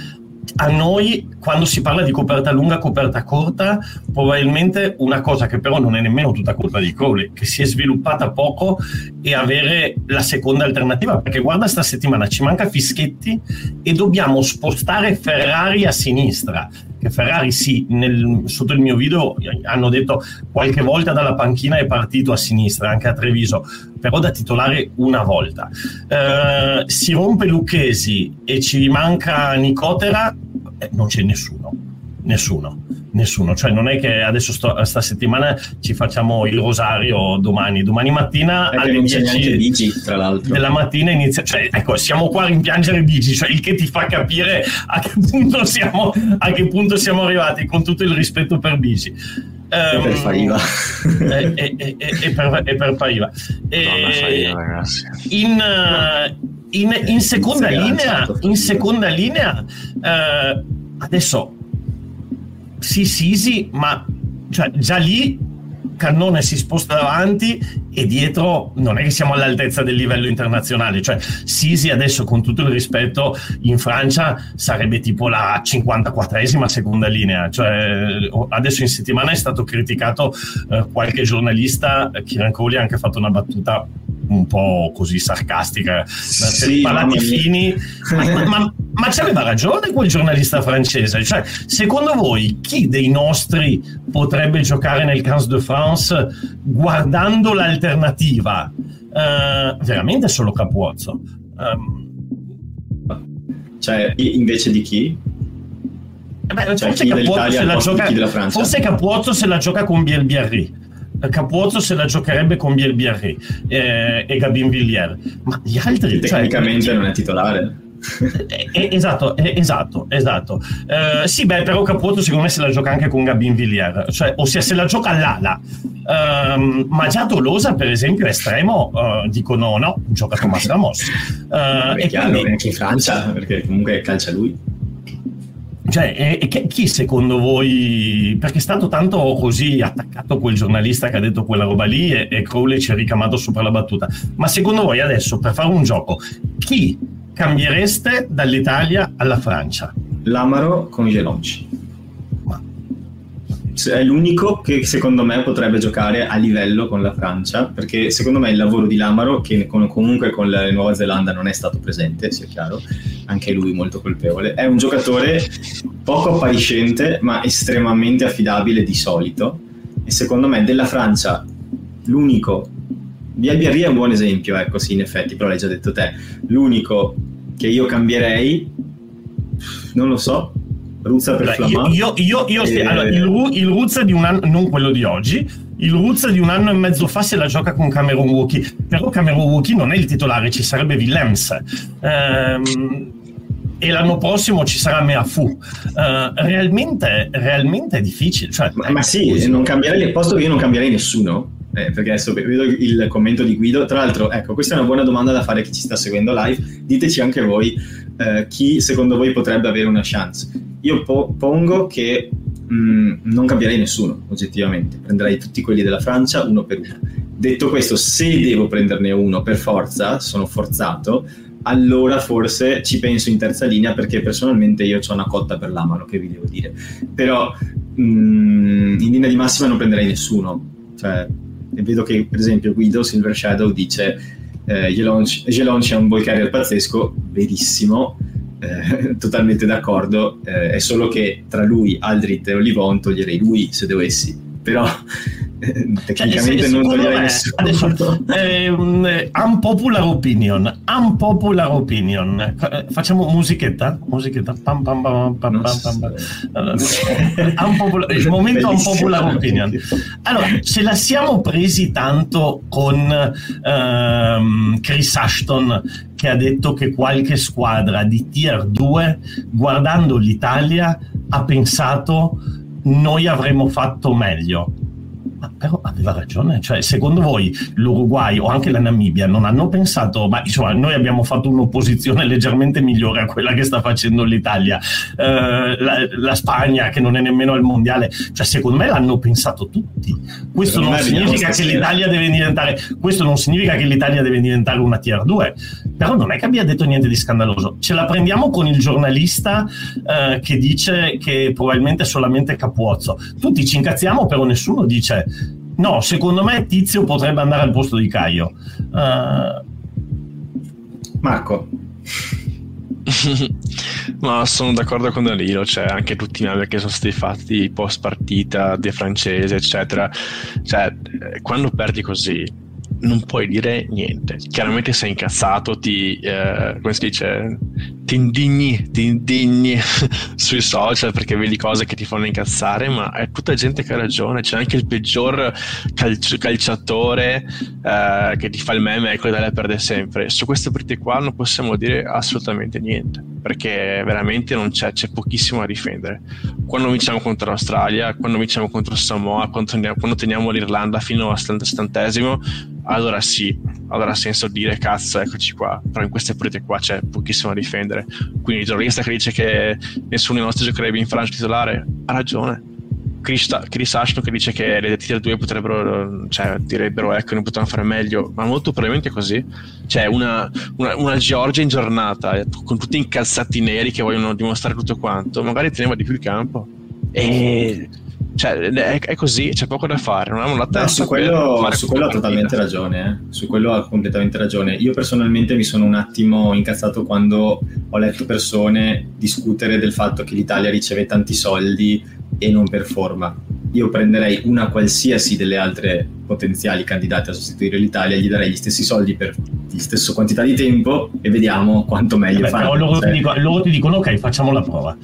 a noi quando si parla di coperta lunga, coperta corta, probabilmente una cosa che però non è nemmeno tutta colpa di Crowley, che si è sviluppata poco e avere la seconda alternativa, perché guarda sta settimana ci manca Fischetti e dobbiamo spostare Ferrari a sinistra che Ferrari sì, nel, sotto il mio video hanno detto qualche volta dalla panchina è partito a sinistra, anche a Treviso, però da titolare una volta. Eh, si rompe Lucchesi e ci manca Nicotera, eh, non c'è nessuno, nessuno nessuno, cioè non è che adesso sto, sta settimana ci facciamo il rosario domani, domani mattina è alle 10 Bigi, tra l'altro. della mattina inizia, cioè ecco siamo qua a rimpiangere Bigi, cioè il che ti fa capire a che punto siamo, a che punto siamo arrivati con tutto il rispetto per Bigi. Um, per Faiva. e, e, e, e, per, e per Faiva. In, in, in, seconda linea in seconda linea uh, adesso sì Sisi, ma cioè, già lì Cannone si sposta davanti e dietro non è che siamo all'altezza del livello internazionale, cioè Sisi adesso con tutto il rispetto in Francia sarebbe tipo la 54esima seconda linea, cioè adesso in settimana è stato criticato eh, qualche giornalista, Kiran Kohli ha anche fatto una battuta un po' così sarcastica, sì, parlati fini, ma, ma, ma c'aveva ragione quel giornalista francese, cioè secondo voi chi dei nostri potrebbe giocare nel Cans de France guardando l'alternativa? Uh, veramente solo Capuozzo. Um, cioè, invece di chi? Eh beh, cioè, forse, Capuozzo se la gioca, forse Capuozzo se la gioca con Bielbiarri. Capuozzo se la giocherebbe con Bielbiarri eh, e Gabin Villiers, ma gli altri... Cioè, tecnicamente cioè, non è titolare. Eh, eh, esatto, eh, esatto, esatto. Eh, sì, beh, però Caputo secondo me se la gioca anche con Gabin Villiers, cioè, ossia se la gioca all'ala. Uh, ma già Tolosa, per esempio, estremo, uh, dico no, gioca Thomas Ramos. Uh, è chiaro, quindi... anche in Francia, perché comunque calcia lui. Cioè, e, e chi secondo voi, perché è stato tanto così attaccato quel giornalista che ha detto quella roba lì e, e Crowley ci ha ricamato sopra la battuta, ma secondo voi adesso per fare un gioco, chi cambiereste dall'Italia alla Francia? L'Amaro con Gelonci. È l'unico che secondo me potrebbe giocare a livello con la Francia, perché secondo me il lavoro di Lamaro, che comunque con la Nuova Zelanda non è stato presente, sia chiaro, anche lui molto colpevole, è un giocatore poco appariscente ma estremamente affidabile di solito. E secondo me della Francia l'unico Bielbiarri è un buon esempio, ecco sì, in effetti, però l'hai già detto te. L'unico che io cambierei, non lo so, Ruzza per allora, io, io, io, e... allora, il, il Ruzza di un anno, non quello di oggi, il Ruzza di un anno e mezzo fa se la gioca con Cameron Wookie, però Cameron Wookie non è il titolare, ci sarebbe Willems. Ehm, e l'anno prossimo ci sarà Meafu. Uh, realmente, realmente è difficile. Cioè, ma, ma sì, non cambierei il posto io non cambierei nessuno eh, perché adesso vedo il commento di Guido. Tra l'altro, ecco, questa è una buona domanda da fare a chi ci sta seguendo live. Diteci anche voi eh, chi secondo voi potrebbe avere una chance. Io po- pongo che mh, mm, non cambierei nessuno, oggettivamente. Prenderei tutti quelli della Francia uno per uno. Detto questo, se devo prenderne uno per forza, sono forzato, allora forse ci penso in terza linea perché personalmente io ho una cotta per l'Amaro, che vi devo dire. Però mh, mm, in linea di massima non prenderei nessuno. Cioè, vedo che per esempio Guido Silver Shadow dice eh, Gelonci è un ball carrier pazzesco, verissimo, eh, totalmente d'accordo, eh, è solo che tra lui, Aldrit e Olivon toglierei lui se dovessi, però tecnicamente cioè, non toglierei nessuno. Adesso, eh, unpopular opinion, unpopular opinion. Eh, facciamo musichetta? Musichetta. Pam, pam, pam, pam, pam, pam. Allora, unpopular, il momento unpopular opinion. Allora, ce la siamo presi tanto con ehm, Chris Ashton che ha detto che qualche squadra di tier 2 guardando l'Italia ha pensato noi avremmo fatto meglio ma però aveva ragione, cioè secondo voi l'Uruguay o anche la Namibia non hanno pensato, ma insomma noi abbiamo fatto un'opposizione leggermente migliore a quella che sta facendo l'Italia, eh, la, la, Spagna che non è nemmeno al mondiale, cioè secondo me l'hanno pensato tutti. Questo non, significa che l'Italia deve diventare, questo non significa che l'Italia deve diventare una tier 2, però non è che abbia detto niente di scandaloso. Ce la prendiamo con il giornalista eh, che dice che probabilmente è solamente Capuozzo. Tutti ci incazziamo, però nessuno dice No, secondo me Tizio potrebbe andare al posto di Caio. Uh... Marco. Ma sono d'accordo con Danilo, cioè anche tutti i meme che sono stati fatti post partita di francese, eccetera. Cioè, eh, quando perdi così, non puoi dire niente. Chiaramente sei incazzato, ti, eh, come si dice, ti indigni, ti indigni sui social perché vedi cose che ti fanno incazzare, ma è tutta gente che ha ragione. C'è anche il peggior calci- calciatore eh, che ti fa il meme, ecco, l'Italia perde sempre. Su queste partite qua non possiamo dire assolutamente niente perché veramente c'è, c'è pochissimo a difendere. Quando vinciamo contro l'Australia, quando vinciamo contro Samoa, quando teniamo, quando teniamo l'Irlanda fino al 70 allora sì, allora ha senso dire cazzo, eccoci qua. Però in queste partite qua c'è pochissimo a difendere. Quindi il giornalista che dice che nessuno dei nostri giocherebbe in Francia titolare ha ragione. Chris, Chris Ashton che dice che le tier 2 potrebbero, cioè direbbero ecco, non potevano fare meglio, ma molto probabilmente è così. C'è una, una, una, Georgia in giornata eh, con tutti incalzati neri che vogliono dimostrare tutto quanto, magari teneva di più il campo. E cioè, è, è, così, c'è poco da fare. Non hanno la testa. su quello, su quello ha totalmente ragione. Eh. Su quello ha completamente ragione. Io personalmente mi sono un attimo incazzato quando ho letto persone discutere del fatto che l'Italia riceve tanti soldi e non performa. Io prenderei una qualsiasi delle altre potenziali candidate a sostituire l'Italia, gli darei gli stessi soldi per la stessa quantità di tempo e vediamo quanto meglio fa. Loro, cioè... loro ti dicono ok, facciamo la prova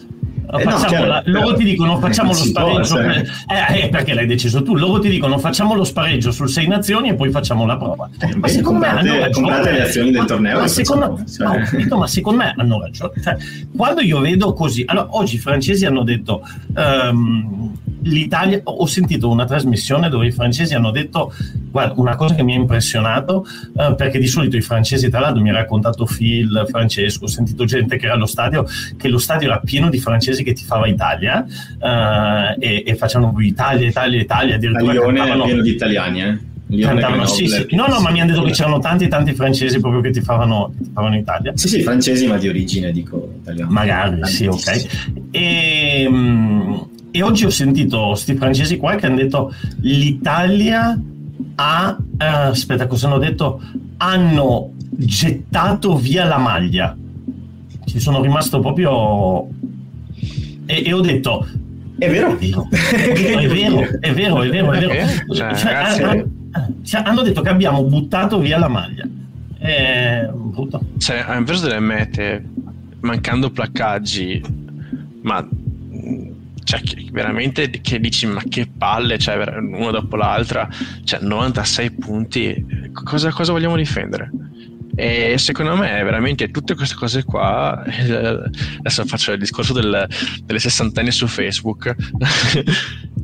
eh no, la, loro ti dicono facciamo lo spareggio può, per, eh, eh, perché l'hai deciso tu. Loro ti dicono facciamo lo spareggio sul sei nazioni e poi facciamo la prova. Eh, ma secondo me hanno ragione. le azioni del torneo ma secondo, cioè. no, ma secondo me hanno ragione. Cioè, quando io vedo così allora oggi i francesi hanno detto um, l'Italia ho sentito una trasmissione dove i francesi hanno detto guarda una cosa che mi ha impressionato uh, perché di solito i francesi tra l'altro mi ha raccontato Phil Francesco ho sentito gente che era allo stadio che lo stadio era pieno di francesi che tifava Italia uh, e, e facevano Italia Italia Italia addirittura Lione cantavano, pieno di italiani eh Cantavano, sì, sì. No, no, ma mi hanno detto che c'erano tanti tanti francesi proprio che ti favano, in Italia. Sì, sì, francesi, ma di origine, dico italiano. Magari, sì, ok. E, um, e oggi ho sentito questi francesi qua che hanno detto l'Italia ha, eh, aspetta cosa hanno detto, hanno gettato via la maglia. Ci sono rimasto proprio... E, e ho detto, è vero. È vero, è vero, è vero, è vero. È vero. Cioè, cioè, hanno, cioè, hanno detto che abbiamo buttato via la maglia. È brutto. Cioè, hanno preso delle mete mancando placcaggi, ma cioè, veramente che dici ma che palle, cioè, una dopo l'altra, cioè 96 punti, cosa, cosa vogliamo difendere? E secondo me veramente tutte queste cose qua, adesso faccio il discorso del, delle sessantenne su Facebook,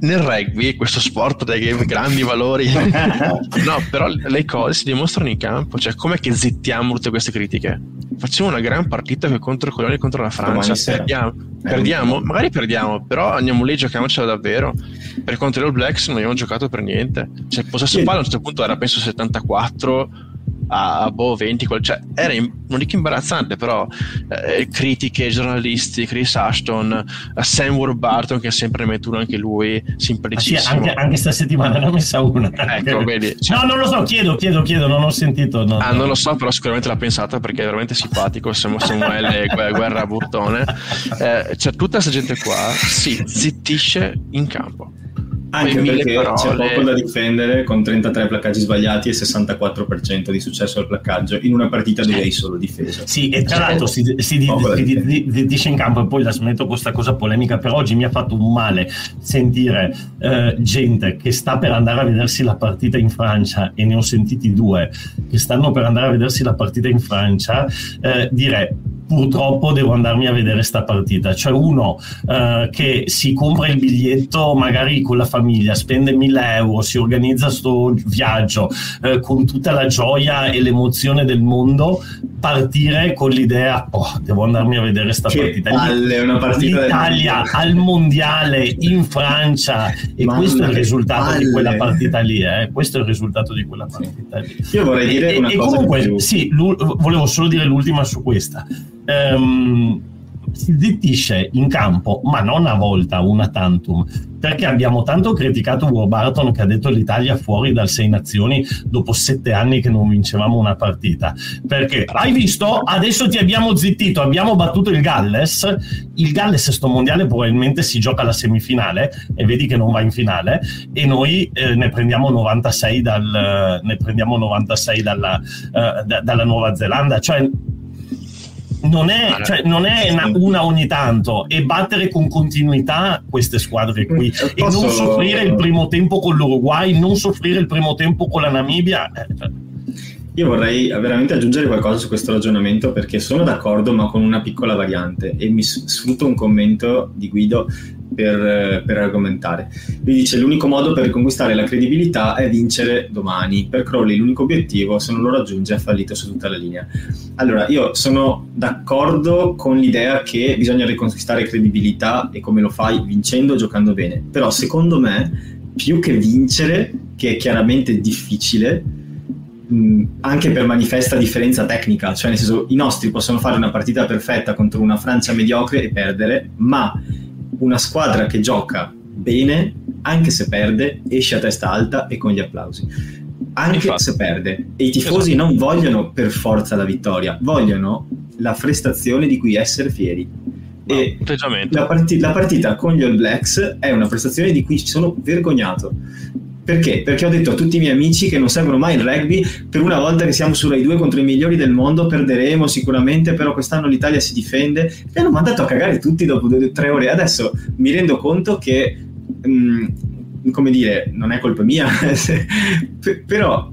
nel rugby, questo sport dai grandi valori, no, però le cose si dimostrano in campo, cioè com'è che zittiamo tutte queste critiche? Facciamo una gran partita contro i coloni contro la Francia, perdiamo, perdiamo, magari perdiamo, però andiamo lì e giochiamocela davvero. Per contro i Blacks non abbiamo giocato per niente, cioè il possesso palla a un certo punto era penso 74 a, boh 20 cioè era in, non dico imbarazzante però eh, critiche giornalisti Chris Ashton Sam Warburton che ha sempre ne mette uno anche lui simpaticissimo ah, sì, anche, anche sta settimana ne ho messa una. Ecco vedi. Cioè, no non lo so chiedo chiedo chiedo non ho sentito no, ah non lo so però sicuramente l'ha pensata perché è veramente simpatico Samuele Guerra Burtone. Eh, c'è tutta questa gente qua si zittisce in campo Anche perché parole... c'è poco da difendere con 33 placcaggi sbagliati e 64% di successo al placcaggio in una partita dove hai solo difesa. Sì, e tra l'altro si, si, si, si, dice in campo, e poi la smetto questa cosa polemica, per oggi mi ha fatto un male sentire eh, gente che sta per andare a vedersi la partita in Francia, e ne ho sentiti due, che stanno per andare a vedersi la partita in Francia, eh, dire purtroppo devo andarmi a vedere sta partita. Cioè uno eh, che si compra il biglietto magari con la famiglia, spende 1000 euro, si organizza sto viaggio eh, con tutta la gioia e l'emozione del mondo, partire con l'idea, oh, devo andarmi a vedere sta che partita. Palle, una partita L'Italia al mondiale in Francia e Malle, questo è il risultato palle. di quella partita lì. Eh? Questo è il risultato di quella partita lì. Io vorrei dire e, una e cosa. Comunque, sì, volevo solo dire l'ultima su questa ehm, si zittisce in campo, ma non a volta, una tantum, perché abbiamo tanto criticato Warburton che ha detto l'Italia fuori dal Sei Nazioni dopo sette anni che non vincevamo una partita. Perché hai visto? Adesso ti abbiamo zittito, abbiamo battuto il Galles. Il Galles, sto mondiale, probabilmente si gioca alla semifinale e vedi che non va in finale. E noi eh, ne prendiamo 96, dal, ne prendiamo 96 dalla, uh, da, dalla Nuova Zelanda. Cioè, non è, cioè, non è una, una, ogni tanto, è battere con continuità queste squadre qui Posso... e non soffrire il primo tempo con l'Uruguay, non soffrire il primo tempo con la Namibia. Io vorrei veramente aggiungere qualcosa su questo ragionamento perché sono d'accordo ma con una piccola variante e mi sfrutto un commento di Guido per, per, argomentare. Lui dice l'unico modo per riconquistare la credibilità è vincere domani. Per Crowley l'unico obiettivo, se non lo raggiunge, è fallito su tutta la linea. Allora, io sono d'accordo con l'idea che bisogna riconquistare credibilità e come lo fai vincendo, giocando bene. Però secondo me, più che vincere, che è chiaramente difficile, anche per manifesta differenza tecnica, cioè nel senso i nostri possono fare una partita perfetta contro una Francia mediocre e perdere, ma una squadra che gioca bene, anche se perde, esce a testa alta e con gli applausi. Anche Infatti. se perde. E i tifosi esatto. non vogliono per forza la vittoria, vogliono la prestazione di cui essere fieri. E la, part- la partita con gli All Blacks è una prestazione di cui sono vergognato perché? Perché ho detto a tutti i miei amici che non seguono mai il rugby, per una volta che siamo su Rai 2 contro i migliori del mondo perderemo sicuramente, però quest'anno l'Italia si difende e hanno mandato a cagare tutti dopo due o tre ore. Adesso mi rendo conto che, mh, mm, come dire, non è colpa mia, però,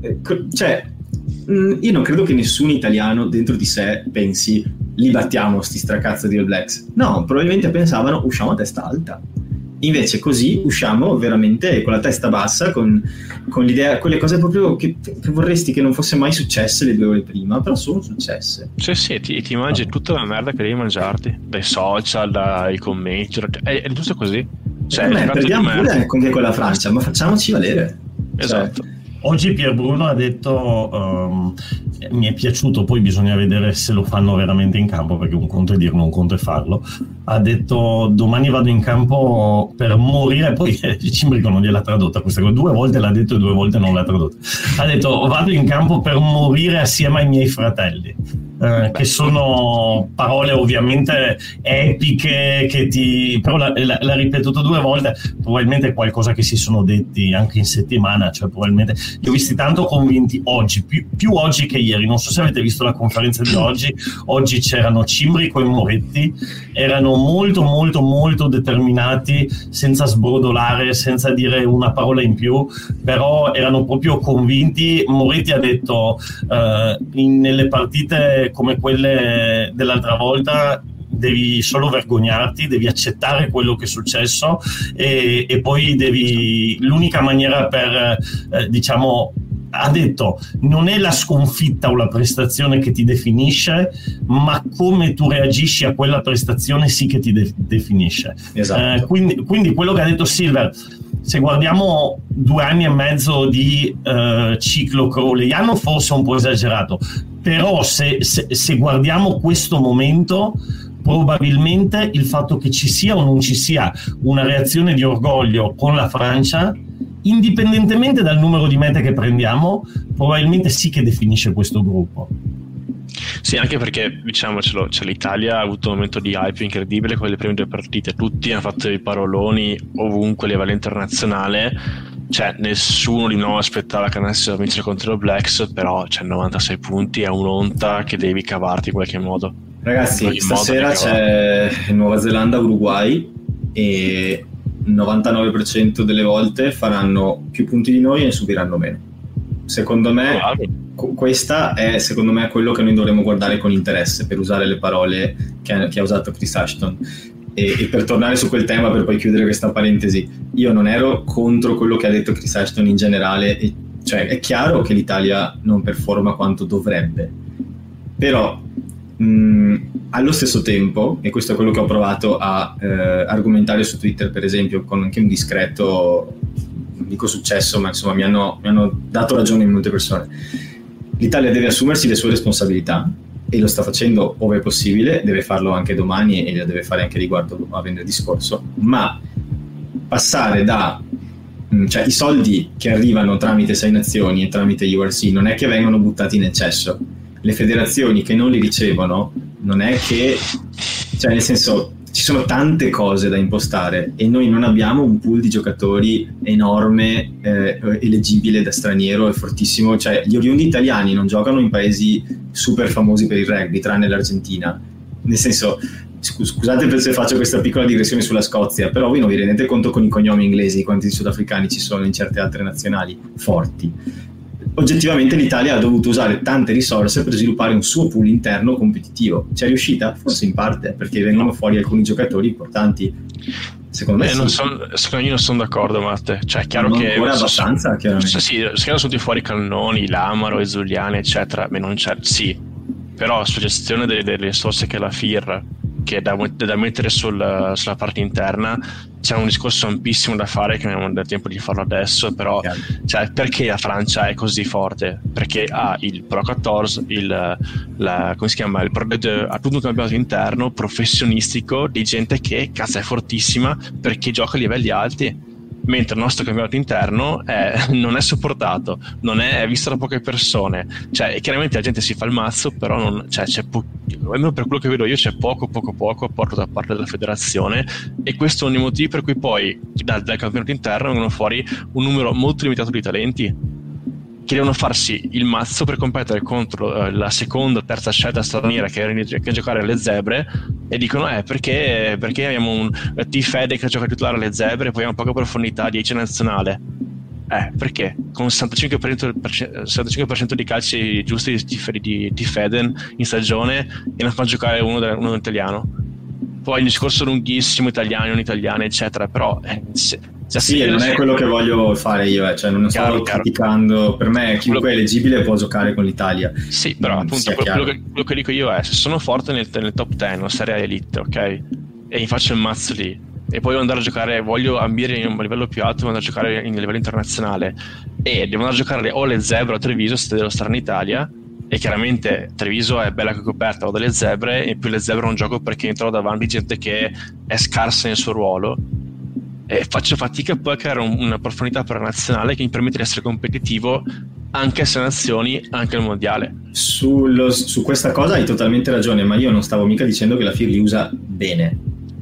eh, cioè, mh, mm, io non credo che nessun italiano dentro di sé pensi li battiamo sti stracazzo di All Blacks. No, probabilmente pensavano usciamo a testa alta Invece così usciamo veramente con la testa bassa, con, con l'idea, quelle cose proprio che, che, vorresti che non fosse mai successe le due ore prima, però sono successe. Sì, sì, ti, ti mangi ah. tutta la merda che devi mangiarti, dai social, dai commenti, cioè, è, è giusto così. Cioè, eh, perdiamo pure anche con la Francia, ma facciamoci valere. Esatto. Cioè, Oggi Pier Bruno ha detto um, mi è piaciuto, poi bisogna vedere se lo fanno veramente in campo, perché un conto è dirlo, un conto è farlo. Ha detto domani vado in campo per morire, poi Cimbrico non gliel'ha tradotta questa cosa, due volte l'ha detto e due volte non l'ha tradotta. Ha detto vado in campo per morire assieme ai miei fratelli eh, che sono parole ovviamente epiche che ti però l'ha, l'ha, ripetuto due volte probabilmente qualcosa che si sono detti anche in settimana cioè probabilmente li ho visti tanto convinti oggi più, più oggi che ieri. Non so se avete visto la conferenza di oggi. Oggi c'erano Cimbrico e Moretti erano molto molto molto determinati senza sbrodolare senza dire una parola in più però erano proprio convinti. Moretti ha detto eh, in, nelle partite come quelle dell'altra volta devi solo vergognarti, devi accettare quello che è successo e, e poi devi l'unica maniera per eh, diciamo ha detto non è la sconfitta o la prestazione che ti definisce, ma come tu reagisci a quella prestazione sì che ti de- definisce. Esatto. Eh, quindi, quindi, quello che ha detto Silver, se guardiamo due anni e mezzo di eh, ciclo crowleyano, forse un po' esagerato, però se, se, se guardiamo questo momento probabilmente il fatto che ci sia o non ci sia una reazione di orgoglio con la Francia, indipendentemente dal numero di mete che prendiamo, probabilmente sì che definisce questo gruppo. Sì, anche perché diciamocelo, cioè, l'Italia ha avuto un momento di hype incredibile con le prime due partite, tutti hanno fatto i paroloni ovunque a livello internazionale, cioè nessuno di nuovo aspettava che andassero a vincere contro i Blacks, però c'è cioè, 96 punti, è un'onta che devi cavarti in qualche modo. Ragazzi, stasera c'è Nuova Zelanda-Uruguay e il 99% delle volte faranno più punti di noi e ne subiranno meno. Secondo me, oh, questa è secondo me quello che noi dovremmo guardare con interesse, per usare le parole che ha, che ha usato Chris Ashton. E, e, per tornare su quel tema, per poi chiudere questa parentesi, io non ero contro quello che ha detto Chris Ashton in generale, e, cioè è chiaro che l'Italia non performa quanto dovrebbe, però mh, allo stesso tempo, e questo è quello che ho provato a eh, argomentare su Twitter, per esempio, con anche un discreto non dico successo, ma insomma mi hanno, mi hanno dato ragione in molte persone. L'Italia deve assumersi le sue responsabilità e lo sta facendo ove possibile, deve farlo anche domani e lo deve fare anche riguardo a venerdì scorso, ma passare da mm, cioè i soldi che arrivano tramite Sei Nazioni e tramite URC non è che vengono buttati in eccesso. Le federazioni che non li ricevono non è che, cioè nel senso, ci sono tante cose da impostare e noi non abbiamo un pool di giocatori enorme, eh, eleggibile da straniero e fortissimo, cioè gli oriundi italiani non giocano in paesi super famosi per il rugby, tranne l'Argentina. Nel senso, scusate se faccio questa piccola digressione sulla Scozia, però voi non vi rendete conto con i cognomi inglesi quanti sudafricani ci sono in certe altre nazionali? Forti oggettivamente l'Italia ha dovuto usare tante risorse per sviluppare un suo pool interno competitivo. Ci è riuscita? Forse in parte, perché vengono fuori alcuni giocatori importanti. Secondo me, eh, sì. son, secondo me non sono d'accordo, Matte. Cioè, è chiaro non che. Ancora abbastanza, so, chiaramente. Sì, sono tutti fuori Cannoni, Lamaro, Zuliani, eccetera. Ma non c'è. Sì, però su gestione delle, delle risorse che la FIR che è da, da mettere sul, sulla parte interna. C'è un discorso ampissimo da fare che non abbiamo tempo di farlo adesso però cioè, perché la Francia è così forte? Perché ha il Pro 14 il, la, come si chiama il Pro ha tutto un campionato interno professionistico di gente che cazzo è fortissima perché gioca a livelli alti mentre il nostro campionato interno è, non è supportato, non è, visto da poche persone. Cioè, chiaramente la gente si fa il mazzo, però non, cioè, c'è po- almeno per quello che vedo io c'è poco, poco, poco apporto da parte della federazione e questo è uno dei motivi per cui poi dal, dal campionato interno vengono fuori un numero molto limitato di talenti che devono farsi il mazzo per competere contro uh, la seconda o terza scelta straniera che, che giocare alle zebre e dicono eh perché, perché abbiamo un T-Fede che gioca titolare alle zebre e poi abbiamo poca profondità di nazionale eh, perché? Con 65%, 65% di calci giusti di, di, di Feden in stagione e non fa giocare uno, de, uno italiano. Poi il discorso lunghissimo, italiani, non italiani, eccetera, però eh, se, cioè, sì, non è quello che voglio fare io, eh. cioè non chiaro, sto chiaro. criticando, per me chiunque è eleggibile può giocare con l'Italia. Sì, però appunto quello che, quello che, dico io è, se sono forte nel, nel top 10 o serie elite, ok? E mi faccio il mazzo lì, e poi devo andare a giocare, voglio ambire in un livello più alto, devo andare a giocare in livello internazionale e devo andare a giocare o le zebre o Treviso se devo stare in Italia e chiaramente Treviso è bella che coperta ho delle zebre e più le zebre non gioco perché trovo davanti gente che è scarsa nel suo ruolo e faccio fatica poi a creare un, una profondità per la nazionale che mi permette di essere competitivo anche se nazioni, anche al mondiale. Sullo, su questa cosa hai totalmente ragione, ma io non stavo mica dicendo che la FIR li usa bene.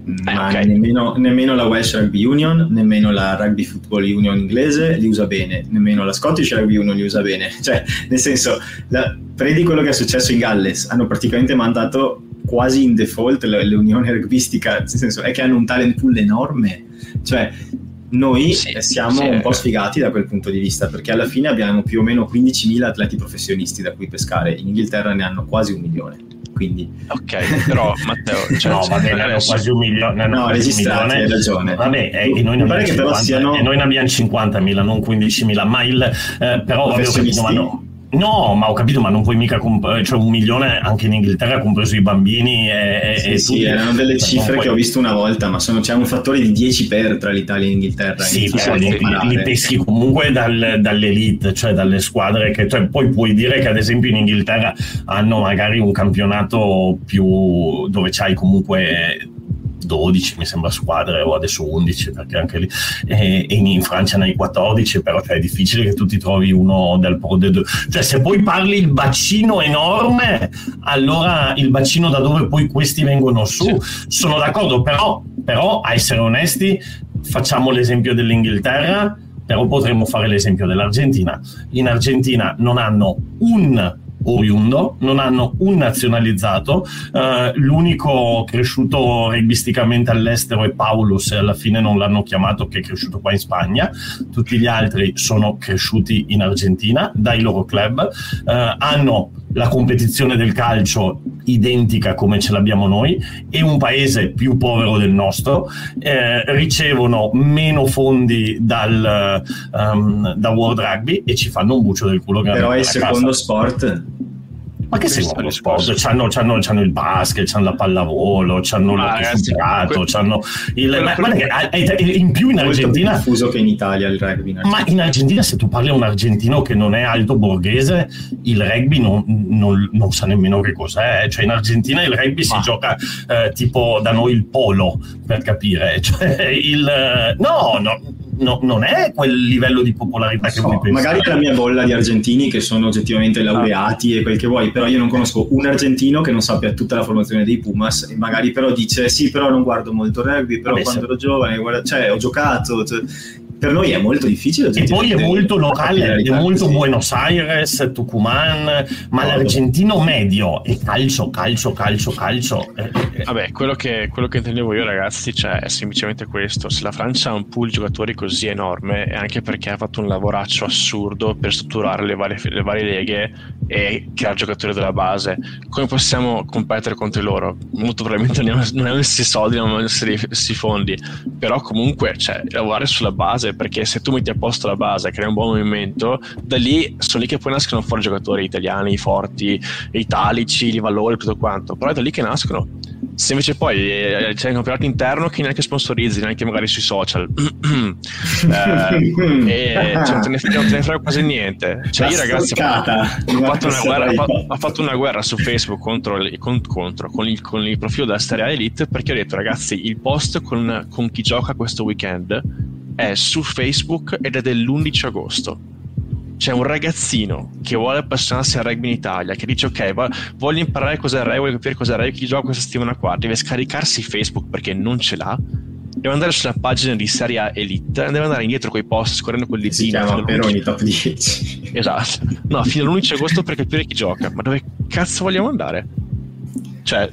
Eh, ma okay. nemmeno, nemmeno, la Welsh Rugby Union, nemmeno la Rugby Football Union inglese li usa bene, nemmeno la Scottish Rugby Union li usa bene. Cioè, nel senso, la, prendi quello che è successo in Galles, hanno praticamente mandato quasi in default l'unione rugbistica, nel senso è che hanno un talent pool enorme cioè, noi sì, siamo sì, un po' sfigati da quel punto di vista perché alla fine abbiamo più o meno 15.000 atleti professionisti da cui pescare, in Inghilterra ne hanno quasi un milione. Quindi... Ok, però Matteo, cioè, no, vabbè, ne hanno quasi un milione. No, no registrati, hai ragione. Vabbè, eh, noi, ne 50, siano... noi ne abbiamo 50.000, non 15.000, ma il... Eh, però vabbè, no No, ma ho capito, ma non puoi mica comprare, cioè un milione anche in Inghilterra, compreso i bambini e, sì, e sì, tutti. erano delle cioè, cifre che ho visto una volta, ma sono, c'è un fattore di 10 per tra l'Italia e l'Inghilterra. Sì, però li, li, peschi comunque dal, dall'elite, cioè dalle squadre che, cioè, poi puoi dire che ad esempio in Inghilterra hanno magari un campionato più dove c'hai comunque 12 mi sembra squadre o adesso 11 perché anche lì. E, e in Francia ne hai 14 però cioè, è difficile che tu ti trovi uno del Pro de cioè se poi parli il bacino enorme allora il bacino da dove poi questi vengono su sì. sono d'accordo però, però a essere onesti facciamo l'esempio dell'Inghilterra però potremmo fare l'esempio dell'Argentina. In Argentina non hanno un oriundo, non hanno un nazionalizzato, uh, l'unico cresciuto rugbisticamente all'estero è Paulus e alla fine non l'hanno chiamato che è cresciuto qua in Spagna, tutti gli altri sono cresciuti in Argentina dai loro club, uh, hanno la competizione del calcio identica come ce l'abbiamo noi e un paese più povero del nostro eh, ricevono meno fondi dal, um, da World Rugby e ci fanno un bucio del culo però è il secondo casa. sport ma che seguono lo sport? C'hanno, c'hanno, c'hanno, il basket, c'hanno la pallavolo, c'hanno ah, ghiaccio, c'hanno il... Ma, guarda che in più in Argentina... È diffuso che in Italia il rugby. In ma in Argentina se tu parli a un argentino che non è alto borghese, il rugby non, non, non sa nemmeno che cos'è. Cioè in Argentina il rugby ma. si gioca eh, tipo da noi il polo, per capire. Cioè il... No, no no, non è quel livello di popolarità so, che voi pensate. Magari la mia bolla di argentini che sono oggettivamente ah. laureati e quel che vuoi, però io non conosco un argentino che non sappia tutta la formazione dei Pumas e magari però dice sì, però non guardo molto rugby, però Vabbè, quando se... ero giovane, guarda, cioè ho giocato, cioè, per noi è molto difficile. E poi è molto locale, è molto sì. Buenos Aires, Tucumán, ma oh, l'argentino medio è calcio, calcio, calcio, calcio. Eh, eh. Vabbè, quello che, quello che intendevo io ragazzi cioè, è semplicemente questo, se la Francia ha un pool di giocatori così enorme è anche perché ha fatto un lavoraccio assurdo per strutturare le varie, le varie leghe e creare giocatori della base. Come possiamo competere contro loro? Molto probabilmente non abbiamo gli stessi soldi, non abbiamo gli stessi fondi, però comunque cioè, lavorare sulla base perché se tu metti a posto la base, crei un buon movimento, da lì sono lì che poi nascono fuori giocatori italiani forti, italici, di valore, tutto quanto. Però è da lì che nascono. Se invece poi eh, c'è un campionato interno che neanche sponsorizzi, neanche magari sui social, eh, e cioè, non, te ne non te ne frega quasi niente. Cioè, io ragazzi, ho fatto, guerra, ho fatto, una guerra, su Facebook contro, contro con, il, con, il, profilo della Stereo Elite perché ho detto, ragazzi, il post con, con chi gioca questo weekend è su Facebook ed è dell'11 agosto. C'è un ragazzino che vuole appassionarsi al rugby in Italia che dice ok voglio imparare cos'è il rugby, voglio capire cos'è il rugby, chi gioca questa settimana qua, deve scaricarsi Facebook perché non ce l'ha deve andare sulla pagina di Serie A Elite deve andare indietro con i post scorrendo quel ditino si chiama Peroni top 10 esatto. No fino all'11 agosto per capire chi gioca. Ma dove cazzo vogliamo andare cioè,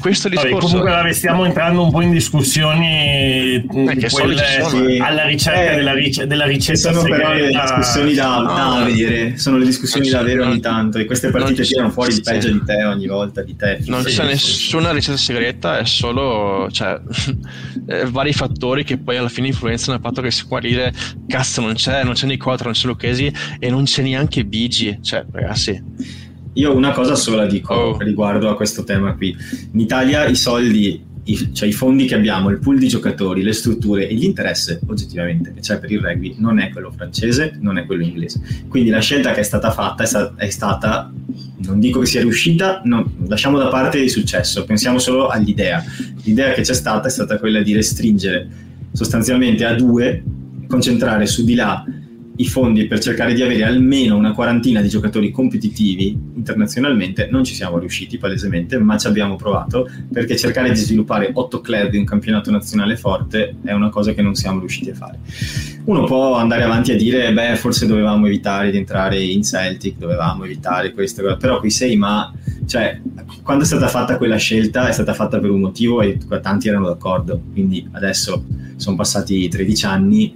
questo discorso... Vabbè, comunque vabbè, stiamo entrando un po' in discussioni eh, quelle, sì. alla ricerca eh, della, ric- della, ricetta sono segreta. però le discussioni da, no, da avere sono le discussioni da avere ogni tanto e queste partite tirano fuori il peggio di te ogni volta di te. Non c'è nessuna ricetta segreta è solo cioè, eh, vari fattori che poi alla fine influenzano il fatto che si può dire cazzo non c'è non c'è Nicotra non c'è Lucchesi e non c'è neanche Bigi. Cioè ragazzi io una cosa sola dico oh. riguardo a questo tema qui. In Italia i soldi, i, cioè i fondi che abbiamo, il pool di giocatori, le strutture e l'interesse oggettivamente che c'è per il rugby non è quello francese, non è quello inglese. Quindi la scelta che è stata fatta è, sta- è stata, non dico che sia riuscita, no, lasciamo da parte il successo, pensiamo solo all'idea. L'idea che c'è stata è stata quella di restringere sostanzialmente a due, concentrare su di là i fondi per cercare di avere almeno una quarantina di giocatori competitivi internazionalmente non ci siamo riusciti palesemente, ma ci abbiamo provato perché cercare di sviluppare otto club in un campionato nazionale forte è una cosa che non siamo riusciti a fare. Uno può andare avanti a dire, beh, forse dovevamo evitare di entrare in Celtic, dovevamo evitare questo, però qui sei, ma cioè, quando è stata fatta quella scelta è stata fatta per un motivo e tanti erano d'accordo, quindi adesso sono passati 13 anni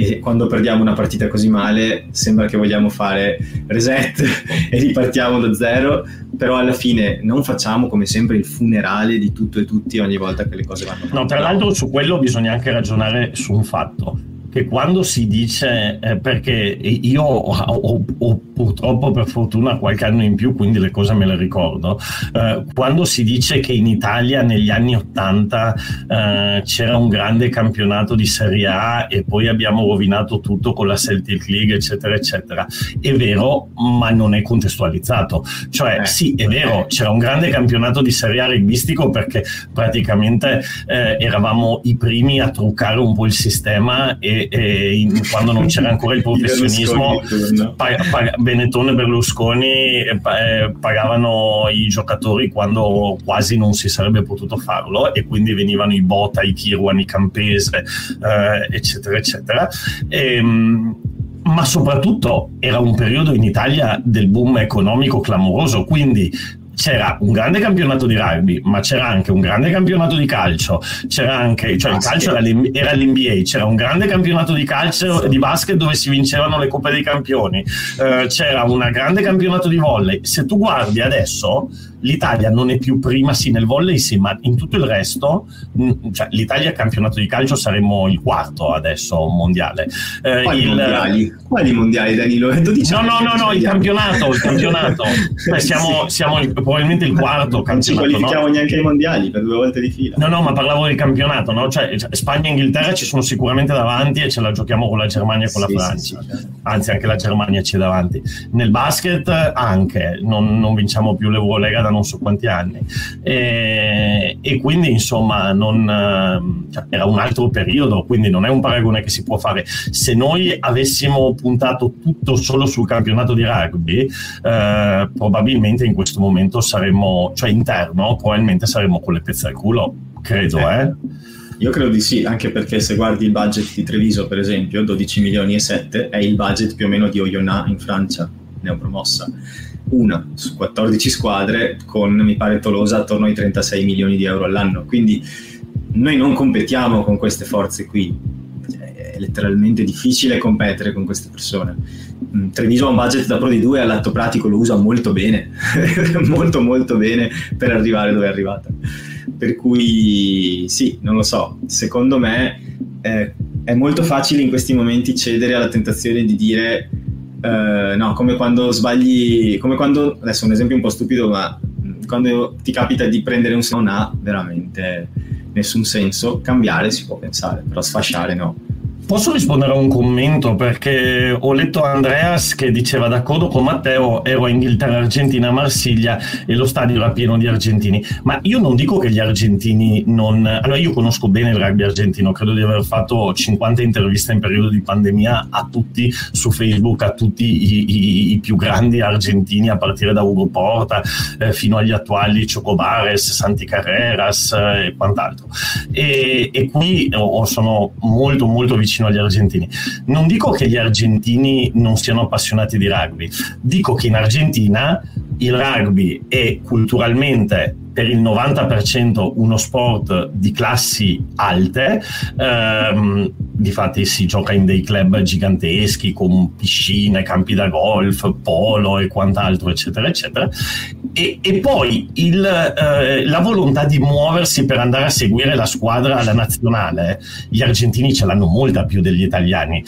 e quando perdiamo una partita così male sembra che vogliamo fare reset e ripartiamo da zero, però alla fine non facciamo come sempre il funerale di tutto e tutti ogni volta che le cose vanno male. No, tra l'altro su quello bisogna anche ragionare su un fatto, che quando si dice, eh, perché io ho, ho, ho, purtroppo per fortuna qualche anno in più, quindi le cose me le ricordo, eh, quando si dice che in Italia negli anni 80 eh, c'era un grande campionato di Serie A e poi abbiamo rovinato tutto con la Celtic League, eccetera, eccetera, è vero, ma non è contestualizzato. Cioè, eh, sì, è vero, c'era un grande campionato di Serie A rugbistico perché praticamente eh, eravamo i primi a truccare un po' il sistema e, e in, quando non c'era ancora il professionismo, pag- pag- Benetton e Berlusconi eh, eh, pagavano i giocatori quando quasi non si sarebbe potuto farlo e quindi venivano i Bota, i Kirwan, i Campese, eh, eccetera, eccetera. E, ehm, ma soprattutto era un periodo in Italia del boom economico clamoroso, quindi c'era un grande campionato di rugby, ma c'era anche un grande campionato di calcio, c'era anche, cioè il calcio era, era l'NBA, c'era un grande campionato di calcio e di basket dove si vincevano le coppe dei campioni, uh, c'era un grande campionato di volley. Se tu guardi adesso, l'Italia non è più prima, sì, nel volley sì, ma in tutto il resto, mh, cioè, l'Italia campionato di calcio saremmo il quarto adesso mondiale. Eh, Quali, il, mondiali? Quali mondiali, Danilo? 12 no, no, no, no, il campionato, il campionato. Beh, siamo, sì. siamo il, probabilmente il quarto. Non ci qualifichiamo no? neanche ai mondiali per due volte di fila. No, no, ma parlavo del campionato, no? Cioè, cioè, Spagna e Inghilterra ci sono sicuramente davanti e ce la giochiamo con la Germania e con sì, la Francia. Sì, certo. Anzi, anche la Germania ci è davanti. Nel basket anche, non, non vinciamo più l'Eurolega da non so quanti anni. E, e quindi, insomma, non, cioè, era un altro periodo, quindi non è un paragone che si può fare. Se noi avessimo puntato tutto solo sul campionato di rugby, eh, probabilmente in questo momento saremmo, cioè interno, probabilmente saremmo con le pezze al culo, credo, eh. eh. Io credo di sì, anche perché se guardi il budget di Treviso, per esempio, 12 milioni e 7, è il budget più o meno di Oyonnax in Francia, neopromossa una su 14 squadre con, mi pare, Tolosa attorno ai 36 milioni di euro all'anno. Quindi noi non competiamo con queste forze qui. È letteralmente difficile competere con queste persone. Mm, Treviso ha un budget da Pro di 2 all'atto pratico lo usa molto bene, molto molto bene per arrivare dove è arrivata. Per cui sì, non lo so, secondo me eh, è molto facile in questi momenti cedere alla tentazione di dire Uh, no, come quando sbagli, come quando, adesso un esempio un po' stupido, ma quando ti capita di prendere un non ha veramente nessun senso, cambiare si può pensare, però sfasciare no. Posso rispondere a un commento perché ho letto Andreas che diceva d'accordo con Matteo, ero a Inghilterra, Argentina, Marsiglia e lo stadio era pieno di argentini, ma io non dico che gli argentini non... Allora io conosco bene il rugby argentino, credo di aver fatto 50 interviste in periodo di pandemia a tutti su Facebook, a tutti i, i, i più grandi argentini a partire da Ugo Porta eh, fino agli attuali Chocobares, Santi Carreras eh, e quant'altro. E, e qui oh, sono molto molto vicino vicino agli argentini. Non dico che gli argentini non siano appassionati di rugby, dico che in Argentina il rugby è culturalmente per il 90% uno sport di classi alte, ehm, difatti si gioca in dei club giganteschi con piscine, campi da golf, polo e quant'altro, eccetera, eccetera. E, e poi il, eh, la volontà di muoversi per andare a seguire la squadra alla nazionale, gli argentini ce l'hanno molta più degli italiani.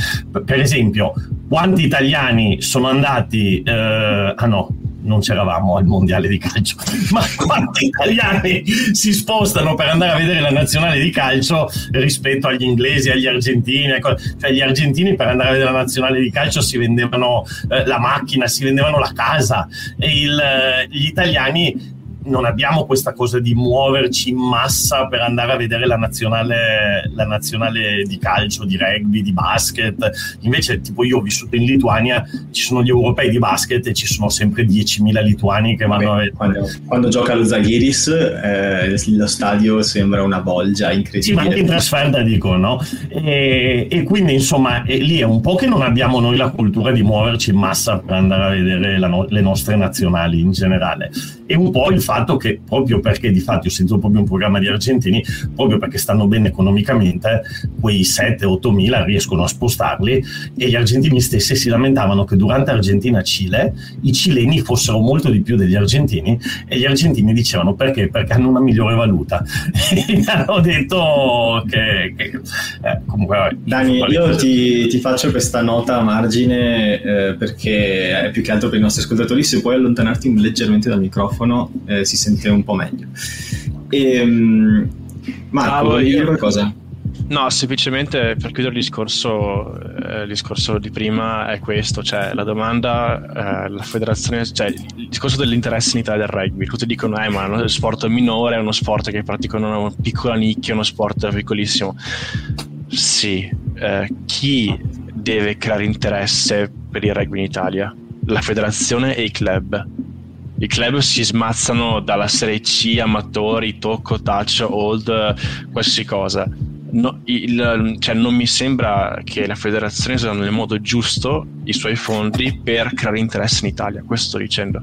Per esempio, quanti italiani sono andati, eh, ah no, non c'eravamo al mondiale di calcio, ma quanti italiani si spostano per andare a vedere la nazionale di calcio rispetto agli inglesi, agli argentini? Ecco, cioè, gli argentini per andare a vedere la nazionale di calcio si vendevano eh, la macchina, si vendevano la casa, e il, eh, gli italiani non abbiamo questa cosa di muoverci in massa per andare a vedere la nazionale, la nazionale di calcio, di rugby, di basket. Invece, tipo, io ho vissuto in Lituania, ci sono gli europei di basket e ci sono sempre 10.000 lituani che vanno Vabbè, a vedere. Quando, quando, gioca lo Zaghiris, eh, lo stadio sembra una bolgia incredibile. Sì, ma anche in trasferta dico, no? E, e quindi, insomma, è, lì è un po' che non abbiamo noi la cultura di muoverci in massa per andare a vedere no- le nostre nazionali in generale e un po' il fatto che proprio perché di fatto ho sentito proprio un programma di argentini, proprio perché stanno bene economicamente, quei 7-8 mila riescono a spostarli e gli argentini stessi si lamentavano che durante Argentina-Cile i cileni fossero molto di più degli argentini e gli argentini dicevano perché? Perché hanno una migliore valuta. e hanno detto che... che eh, comunque... Dani, io ti, ti, faccio questa nota a margine eh, perché è più che altro per i nostri ascoltatori, se puoi allontanarti leggermente dal microfono eh, si sente un po' meglio. E, um, Marco, ah, io... qualcosa? No, semplicemente per chiudere il discorso, eh, il discorso di prima è questo, cioè la domanda, eh, la federazione, cioè il discorso dell'interesse in Italia del rugby, tutti dicono eh ma uno sport minore, è uno sport che praticano una piccola nicchia, uno sport piccolissimo. Sì, eh, chi deve creare interesse per il rugby in Italia? La federazione e i club. I club si smazzano dalla Serie C, amatori, tocco, touch, old, qualsiasi cosa. No, il, cioè non mi sembra che la federazione usi nel modo giusto i suoi fondi per creare interesse in Italia, questo sto dicendo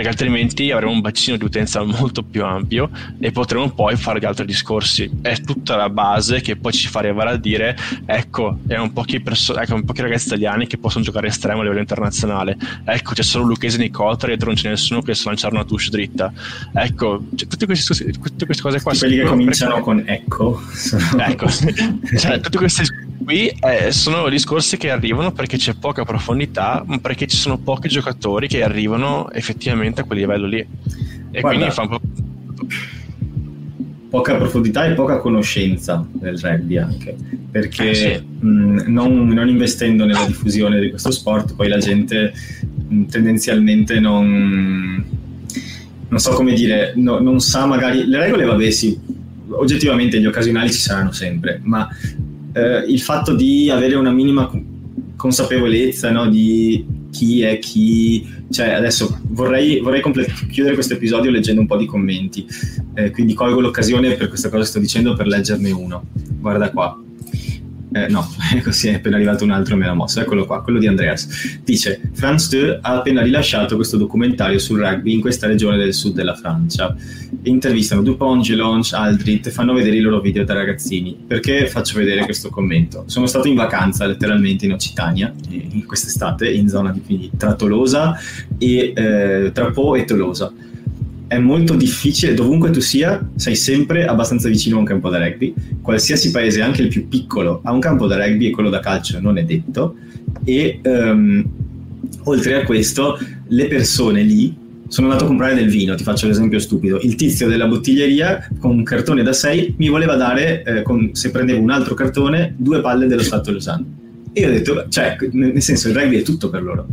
perché altrimenti avremo un bacino di utenza molto più ampio e potremo poi fare gli altri discorsi. È tutta la base che poi ci fa arrivare a dire ecco, erano pochi, perso- ecco, pochi ragazzi italiani che possono giocare estremo a livello internazionale. Ecco, c'è solo Lucchese e non c'è nessuno che sa lanciare una touche dritta. Ecco, cioè, tutte, queste, tutte, queste, cose qua. Quelli che cominciano con ecco. ecco, cioè, tutte queste qui eh, sono discorsi che arrivano perché c'è poca profondità, perché ci sono pochi giocatori che arrivano effettivamente a quel livello lì. E Guarda, quindi fa un po'. Poca profondità e poca conoscenza del rugby anche, perché eh, sì. mh, non, non, investendo nella diffusione di questo sport, poi la gente mh, tendenzialmente non, non so come dire, no, non sa magari le regole, vabbè, sì, oggettivamente gli occasionali ci saranno sempre, ma eh, il fatto di avere una minima consapevolezza no, di chi è chi, cioè adesso vorrei, vorrei comple- chiudere questo episodio leggendo un po' di commenti, eh, quindi colgo l'occasione per questa cosa che sto dicendo per leggerne uno. Guarda qua. Eh, no, così è appena arrivato un altro me l'ha mosso. Eccolo qua, quello di Andreas. Dice: Franz Deux ha appena rilasciato questo documentario sul rugby in questa regione del sud della Francia. Intervistano Dupont, Gelonge, Aldrit fanno vedere i loro video da ragazzini. Perché faccio vedere questo commento? Sono stato in vacanza letteralmente in Occitania in quest'estate, in zona di, tra Tolosa e eh, tra Po e Tolosa è molto difficile, dovunque tu sia, sei sempre abbastanza vicino a un campo da rugby. Qualsiasi paese, anche il più piccolo, ha un campo da rugby e quello da calcio non è detto. E um, oltre a questo, le persone lì sono andato a comprare del vino, ti faccio l'esempio stupido. Il tizio della bottiglieria con un cartone da 6 mi voleva dare, eh, con, se prendevo un altro cartone, due palle dello Stato Lausanne. E io ho detto, cioè, nel senso, il rugby è tutto per loro.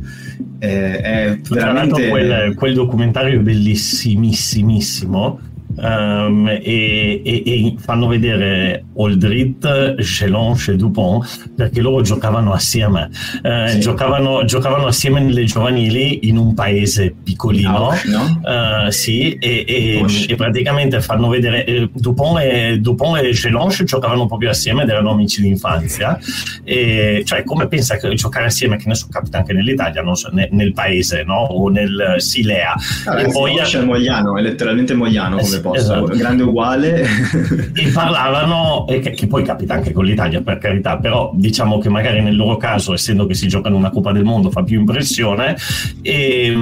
Eh, è veramente... Quel, quel documentario bellissimissimo um, e, e, e, fanno vedere Oldrit, Gelange e Dupont perché loro giocavano assieme uh, sì. giocavano, giocavano, assieme nelle giovanili in un paese piccolino no, no? Uh, sì, e, e, praticamente fanno vedere eh, Dupont e, Dupont e Gelange giocavano proprio assieme ed erano amici d'infanzia e, cioè come pensa che giocare assieme che ne so capita anche nell'Italia so, nel, nel paese no? o nel Silea ah, e poi è Mogliano è letteralmente Mogliano come posto, esatto. grande uguale. e parlavano, e che, che, poi capita anche con l'Italia per carità, però diciamo che magari nel loro caso, essendo che si gioca in una Coppa del Mondo, fa più impressione. E,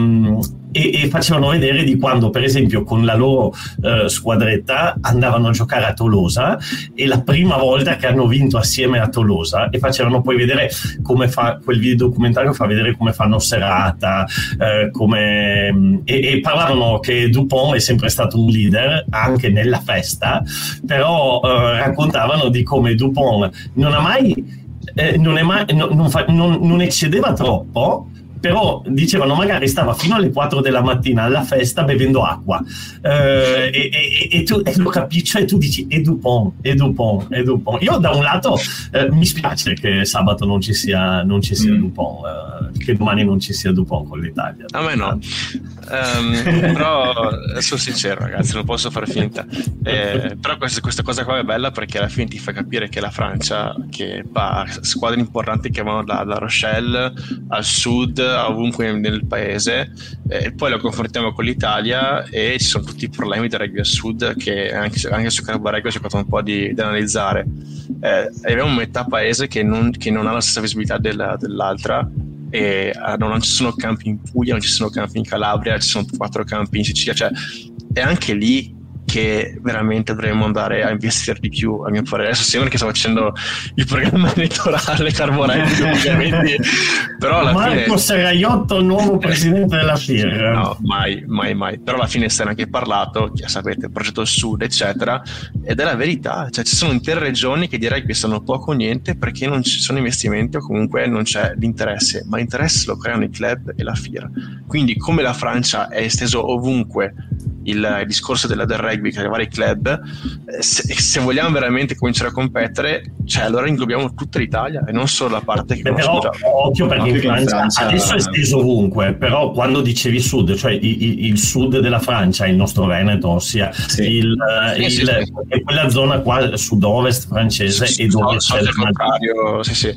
e, e, facevano vedere di quando, per esempio, con la loro eh, squadretta andavano a giocare a Tolosa e la prima volta che hanno vinto assieme a Tolosa e facevano poi vedere come fa quel video documentario fa vedere come fanno serata eh, come, e, e, parlavano che Dupont è sempre stato un leader anche nella festa però eh, raccontavano di come Dupont non ha mai eh, non, mai, no, non, fa, non, non eccedeva troppo però dicevano magari stava fino alle 4 della mattina alla festa bevendo acqua eh, e, e, e, tu e lo capisci cioè tu dici è Dupont, è Dupont, è Dupont io da un lato eh, mi spiace che sabato non ci sia, non ci sia mm. Dupont eh, che domani non ci sia Dupont con l'Italia. A me no, um, però sono sincero ragazzi, non posso fare finta. Eh, però questa, questa, cosa qua è bella perché alla fine ti fa capire che la Francia, che ha squadre importanti che vanno da, da Rochelle al sud, ovunque nel paese, e poi lo confrontiamo con l'Italia e ci sono tutti i problemi del rugby al sud che anche, anche su Carbo Rugby ho cercato un po' di, di analizzare. Eh, abbiamo metà paese che non, che non ha la stessa visibilità della, dell'altra e uh, non ci sono campi in Puglia, non ci sono campi in Calabria, ci sono quattro campi in Sicilia, cioè è anche lì che veramente dovremmo andare a investire di più a mio parere. Adesso sembra che sto facendo il programma elettorale Carboretti ovviamente però alla Marco fine Serraiotto nuovo presidente della FIR no mai mai mai. Però alla fine se ne è anche parlato sapete il progetto Sud eccetera ed è la verità. Cioè ci sono intere regioni che direi che sanno poco o niente perché non ci sono investimenti o comunque non c'è l'interesse ma l'interesse lo creano i club e la FIR quindi come la Francia è esteso ovunque il, il discorso della, del rugby che arrivare ai club, eh, se, se, vogliamo veramente cominciare a competere, cioè allora inglobiamo tutta l'Italia e non solo la parte che Beh, però. Occhio perché in Francia, in Francia, adesso è esteso ovunque, però quando dicevi sud, cioè il, il, il sud della Francia, il nostro Veneto, ossia sì. il, sì, sì, sì, quella zona qua sud-ovest francese e dove c'è il contrario, sì sì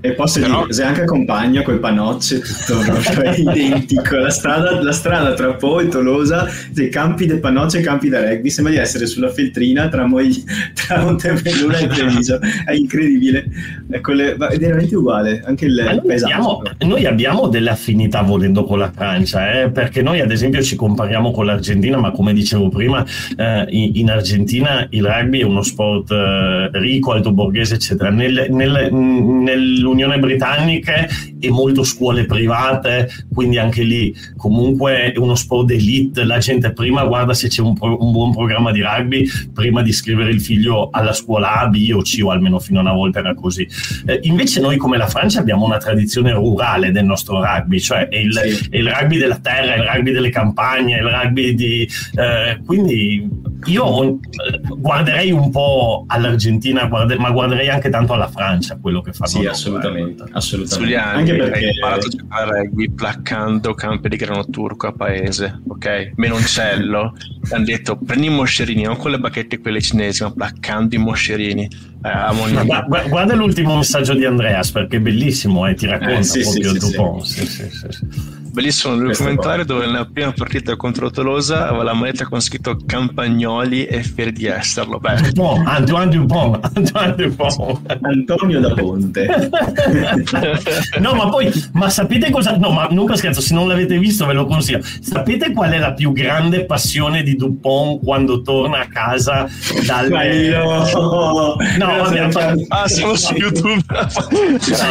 e posso Però... dire, se anche accompagno con i panocce tutto è identico. La strada, la strada tra Po e Tolosa, dei campi del panocce e campi da rugby, sembra di essere sulla feltrina tra, Mogli, tra Montebelluna e Treviso. È incredibile, è, le, è veramente uguale. Anche il noi, paesaggio. abbiamo, noi abbiamo delle affinità volendo con la Francia, eh? perché noi ad esempio ci compariamo con l'Argentina, ma come dicevo prima, eh, in, in, Argentina il rugby è uno sport eh, ricco, alto borghese, eccetera. Nel, nel, nel Unione Britannica e molte scuole private, quindi anche lì comunque è uno sport d'elite, la gente prima guarda se c'è un, pro, un buon programma di rugby prima di iscrivere il figlio alla scuola A, B o C o almeno fino a una volta era così. Eh, invece noi come la Francia abbiamo una tradizione rurale del nostro rugby, cioè è il, sì. è il rugby della terra, il rugby delle campagne, il rugby di... Eh, quindi io eh, guarderei un po' all'Argentina, guarde, ma guarderei anche tanto alla Francia quello che fanno. Sì, assolutamente. assolutamente. Giuliani, anche perché hai imparato a giocare a rugby placcando campi di grano turco a paese, ok? Menoncello, hanno detto prendi i moscerini, non con le bacchette quelle cinesi, ma placcando i moscerini. Eh, guarda, guarda, l'ultimo messaggio di Andreas perché è bellissimo eh, ti racconta eh, sì, proprio sì, Dupont. Sì. Sì, Bellissimo il documentario dove nella prima partita contro Tolosa aveva la moneta con scritto Campagnoli e fieri di esserlo. Beh. Dupont, Antoine Dupont, Antoine Dupont. Antonio da Ponte. no, ma poi, ma sapete cosa? No, ma non per scherzo, se non l'avete visto ve lo consiglio. Sapete qual è la più grande passione di Dupont quando torna a casa dal... Ma io... No, vabbè, ah, siamo su YouTube.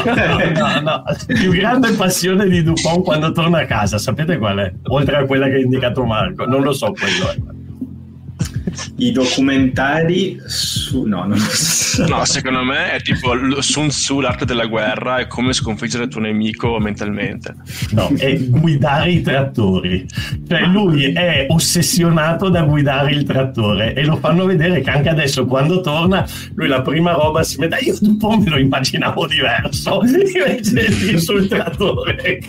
no, no, no, La più grande passione di Dupont quando torna a casa, sapete qual è? Oltre a quella che ha indicato Marco, non lo so quello è i documentari su... No, non so. no, secondo me è tipo Sun Tzu, l'arte della guerra e come sconfiggere il tuo nemico mentalmente. No, è guidare i trattori. Cioè lui è ossessionato da guidare il trattore e lo fanno vedere che anche adesso quando torna lui la prima roba si mette... Io un po' me lo immaginavo diverso invece sul trattore.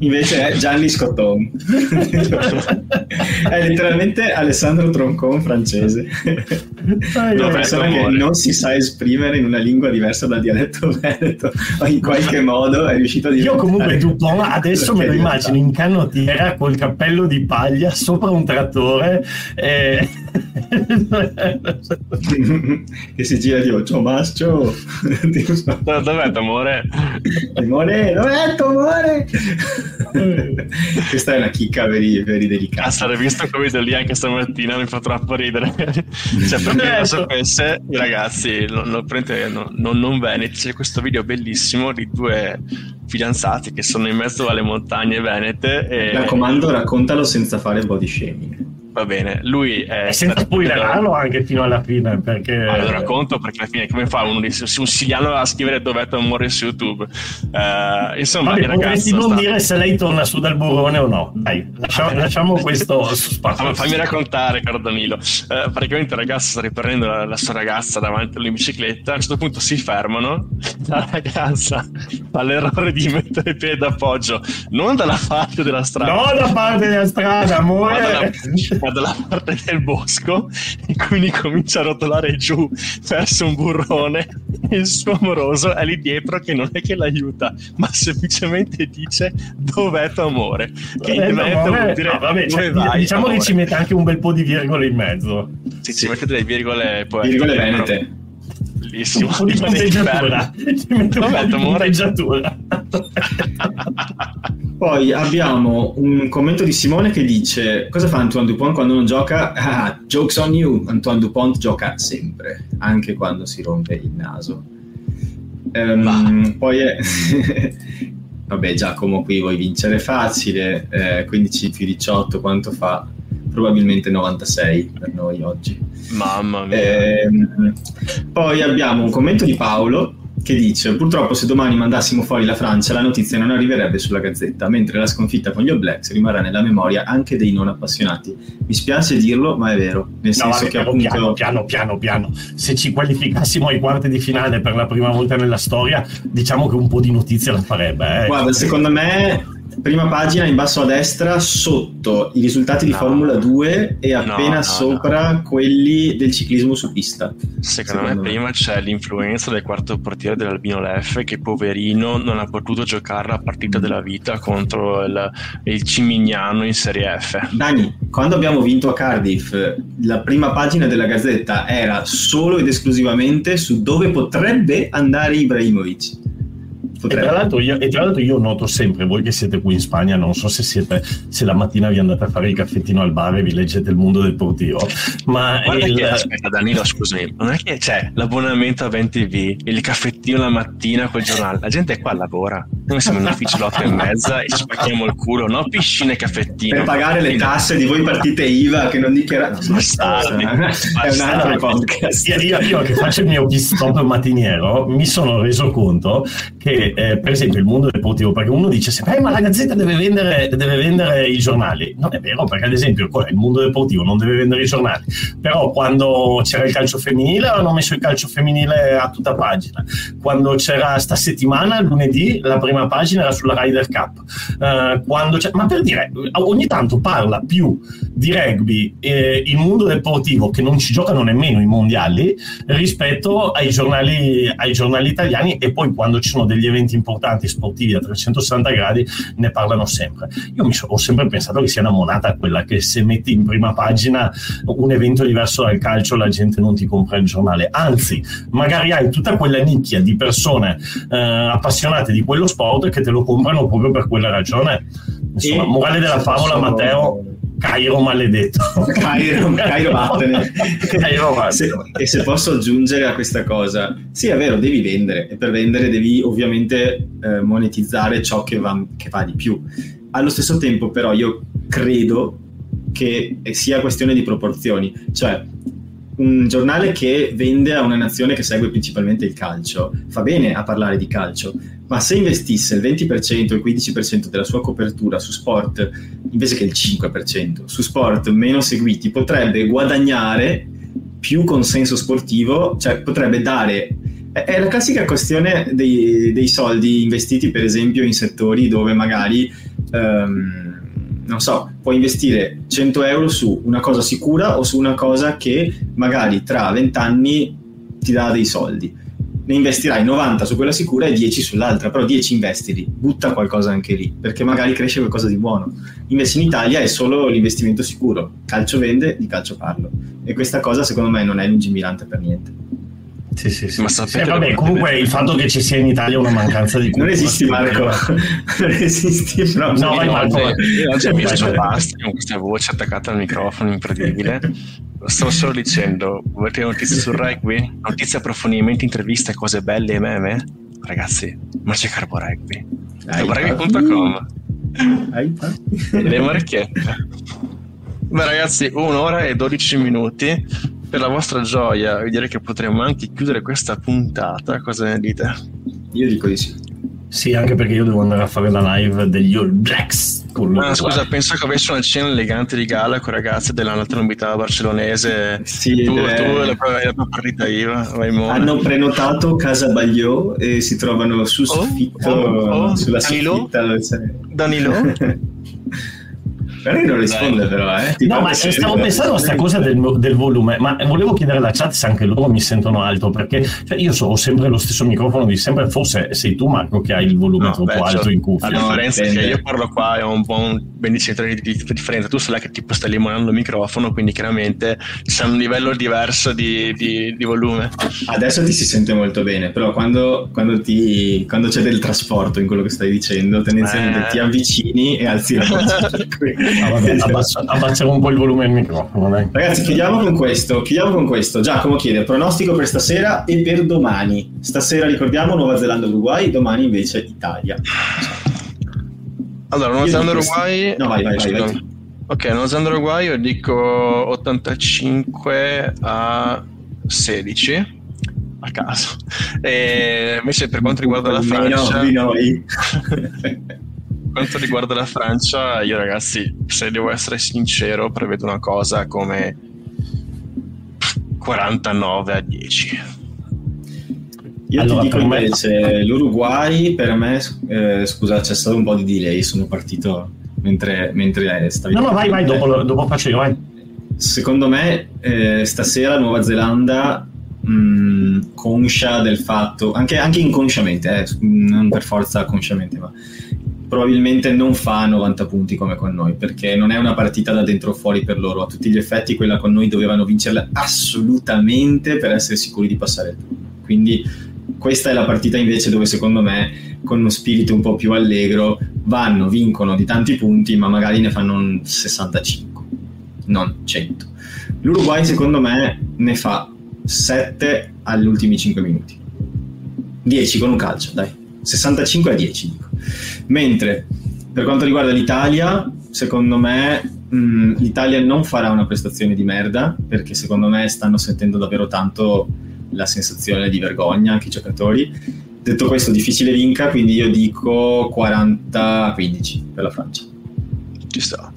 invece è Gianni Scotton. è letteralmente Alessandro Troncon un francese. una persona che non si sa esprimere in una lingua diversa dal dialetto veneto, o in qualche modo è riuscito a dire. Io comunque Dupont adesso me lo immagino in canottiera col cappello di paglia sopra un trattore. E... che si gira tipo ciao mascio dov'è amore amore dov'è amore questa è una chicca veri, veri delicata. Cazzo visto come lì anche stamattina mi fa troppo ridere. Cioè per chi lo sapesse i ragazzi non, non, non, non veneti c'è questo video bellissimo di due fidanzati che sono in mezzo alle montagne venete e... mi raccomando raccontalo senza fare body shaming Va bene, lui è... E senza spoilerarlo anche fino alla fine, perché... Lo racconto perché alla fine come fa uno di un siciliano a scrivere dov'è amore su YouTube? Uh, insomma, Vabbè, potresti non sta... dire se lei torna su dal burrone o no. Dai, lasciamo, lasciamo questo spazio. Fammi raccontare, caro Danilo. Uh, praticamente il ragazzo sta riprendendo la, la, sua ragazza davanti alla bicicletta, a un certo punto si fermano, la ragazza fa l'errore di mettere il piede d'appoggio non dalla parte della strada. No, da parte della strada, amore! Ma dalla, parte del bosco e quindi comincia a rotolare giù verso un burrone. E il suo amoroso è lì dietro che non è che l'aiuta ma semplicemente dice dov'è tuo amore? Che in mezzo vuol dire no, vabbè, cioè, vai, diciamo amore. che ci mette anche un bel po' di virgole in mezzo. Sì, sì. ci mette delle virgole poi virgole venete bellissimo di punteggiatura di punteggiatura poi abbiamo un commento di Simone che dice: Cosa fa Antoine Dupont quando non gioca? Ah, jokes on you. Antoine Dupont gioca sempre, anche quando si rompe il naso. Um, poi è. Vabbè, Giacomo, qui vuoi vincere facile. Eh, 15 più 18, quanto fa? Probabilmente 96 per noi oggi. Mamma mia. Eh, poi abbiamo un commento di Paolo che dice purtroppo se domani mandassimo fuori la Francia la notizia non arriverebbe sulla gazzetta, mentre la sconfitta con gli All Blacks rimarrà nella memoria anche dei non appassionati. Mi spiace dirlo, ma è vero. Nel no, senso che appunto... piano, piano, piano, piano. Se ci qualificassimo ai quarti di finale per la prima volta nella storia, diciamo che un po' di notizia la farebbe. Eh. Guarda, secondo me prima pagina in basso a destra sotto i risultati di no. Formula 2 e appena no, no, sopra quelli del ciclismo su pista. Secondo, Secondo me, me, prima c'è l'influenza del quarto portiere dell'Albino Leff che poverino non ha potuto giocare la partita della vita contro il, il Cimignano in Serie F. Dani, quando abbiamo vinto a Cardiff la prima pagina della Gazzetta era solo ed esclusivamente su dove potrebbe andare Ibrahimovic e tra, l'altro io, e tra l'altro io noto sempre, voi che siete qui in Spagna, non so se, siete, se la mattina vi andate a fare il caffettino al bar e vi leggete il mondo del portivo, ma... Il... Che, aspetta Danilo, scusami, non è che c'è l'abbonamento a 20V, il caffettino la mattina col giornale, la gente qua lavora, noi siamo in ufficio alle 8 e mezza e ci spacchiamo il culo, no piscine e caffettino. Per pagare le tasse di voi partite IVA che non dichiarate. No, è un altro podcast. Io, io che faccio il mio stop mattiniero mi sono reso conto che eh, per esempio il mondo deportivo, perché uno dice sempre, eh, ma la Gazzetta deve vendere, deve vendere, i giornali. Non è vero, perché ad esempio il mondo deportivo non deve vendere i giornali, però quando c'era il calcio femminile hanno messo il calcio femminile a tutta pagina. Quando c'era sta settimana, lunedì, la prima pagina era sulla Ryder Cup. Uh, ma per dire, ogni tanto parla più di rugby eh, il mondo deportivo che non ci giocano nemmeno i mondiali rispetto ai giornali, ai giornali italiani e poi quando ci sono degli eventi eventi importanti sportivi a 360 gradi ne parlano sempre. Io so, ho sempre pensato che sia una monata quella che se metti in prima pagina un evento diverso dal calcio la gente non ti compra il giornale, anzi magari hai tutta quella nicchia di persone eh, appassionate di quello sport che te lo comprano proprio per quella ragione. Insomma, morale della favola, Matteo Cairo maledetto. Cairo, Cairo vattene. Cairo vattene. E se posso aggiungere a questa cosa, sì è vero, devi vendere e per vendere devi ovviamente eh, monetizzare ciò che va, che va di più. Allo stesso tempo però io credo che sia questione di proporzioni, cioè un giornale che vende a una nazione che segue principalmente il calcio fa bene a parlare di calcio, ma se investisse il 20% o il 15% della sua copertura su sport invece che il 5% su sport meno seguiti, potrebbe guadagnare più consenso sportivo, cioè potrebbe dare è la classica questione dei, dei, soldi investiti, per esempio, in settori dove magari, um, non so, puoi investire 100 euro su una cosa sicura o su una cosa che magari tra 20 anni ti dà dei soldi ne investirai 90 su quella sicura e 10 sull'altra, però 10 investili, butta qualcosa anche lì, perché magari cresce qualcosa di buono. Invece in Italia è solo l'investimento sicuro, calcio vende, di calcio parlo. E questa cosa secondo me non è lungimirante per niente. Sì, sì, sì. Ma sapete eh, vabbè, comunque il fatto che ci sia in Italia una mancanza di cultura. Non esisti, Marco. non esisti proprio. No, vai, Marco. Io oggi ho messo basta con questa voce attaccata al microfono incredibile. Stavo solo dicendo, volete notizie sul rugby? Notizie, approfondimenti, interviste, cose belle e meme? Ragazzi, ma c'è Carbo Rugby. Carborugby.com Le marchette. Beh ragazzi, un'ora e 12 minuti. Per la vostra gioia, vi direi che potremmo anche chiudere questa puntata. Cosa ne dite? Io dico di sì. Sì, anche perché io devo andare a fare la live degli All Blacks. Ah, scusa, penso che avessi una cena elegante di gala con ragazze della novità barcellonese. Sì, tu, eh... tu e la, la tua partita IVA. Hanno prenotato Casa Bagliò e si trovano sul oh, soffitto, oh, oh, sulla Danilo? soffitta. Danilo? Magari non risponde però, eh. Ti no, ma stavo pensando a questa cosa del, del, volume, ma volevo chiedere alla chat se anche loro mi sentono alto, perché cioè, io so, ho sempre lo stesso microfono di sempre, forse sei tu Marco che hai il volume no, troppo beh, alto cioè, in cuffia. La differenza è che io parlo qua e ho un buon ben 10 di, di, di differenza, tu sai che tipo stai limonando il microfono, quindi chiaramente c'è un livello diverso di, di, di, volume. Adesso ti si sente molto bene, però quando, quando, ti, quando c'è del trasporto in quello che stai dicendo, tendenzialmente eh. ti avvicini e alzi la voce. Ah, vabbè, abbassa, un po' il volume del microfono. Dai. Ragazzi, chiudiamo con questo. Chiudiamo con questo. Giacomo chiede pronostico per stasera e per domani. Stasera ricordiamo Nuova Zelanda-Uruguay, domani invece Italia. Allora, Nuova Zelanda-Uruguay. No, vai, vai, vai, vai. Ok, Nuova Zelanda-Uruguay io dico 85 a 16 a caso. E invece per quanto riguarda la Francia... Di noi. quanto riguarda la Francia, io ragazzi, se devo essere sincero, prevedo una cosa come 49 a 10. Io allora, ti dico invece, l'Uruguay per me, eh, scusa, c'è stato un po' di delay, sono partito mentre, mentre stavi... No, no, vai, vai, dopo, dopo faccio io, vai. Secondo me eh, stasera Nuova Zelanda mh, mm, conscia del fatto, anche, anche inconsciamente, eh, non per forza consciamente, ma probabilmente non fa 90 punti come con noi, perché non è una partita da dentro o fuori per loro. A tutti gli effetti quella con noi dovevano vincerla assolutamente per essere sicuri di passare il turno. Quindi questa è la partita invece dove secondo me con uno spirito un po' più allegro vanno, vincono di tanti punti, ma magari ne fanno un 65, non 100. L'Uruguay secondo me ne fa 7 agli ultimi 5 minuti. 10 con un calcio, dai. 65 a 10 dico. Mentre per quanto riguarda l'Italia, secondo me mh, mm, l'Italia non farà una prestazione di merda perché secondo me stanno sentendo davvero tanto la sensazione di vergogna anche i giocatori. Detto questo, difficile vinca, quindi io dico 40-15 per la Francia. Ci sta.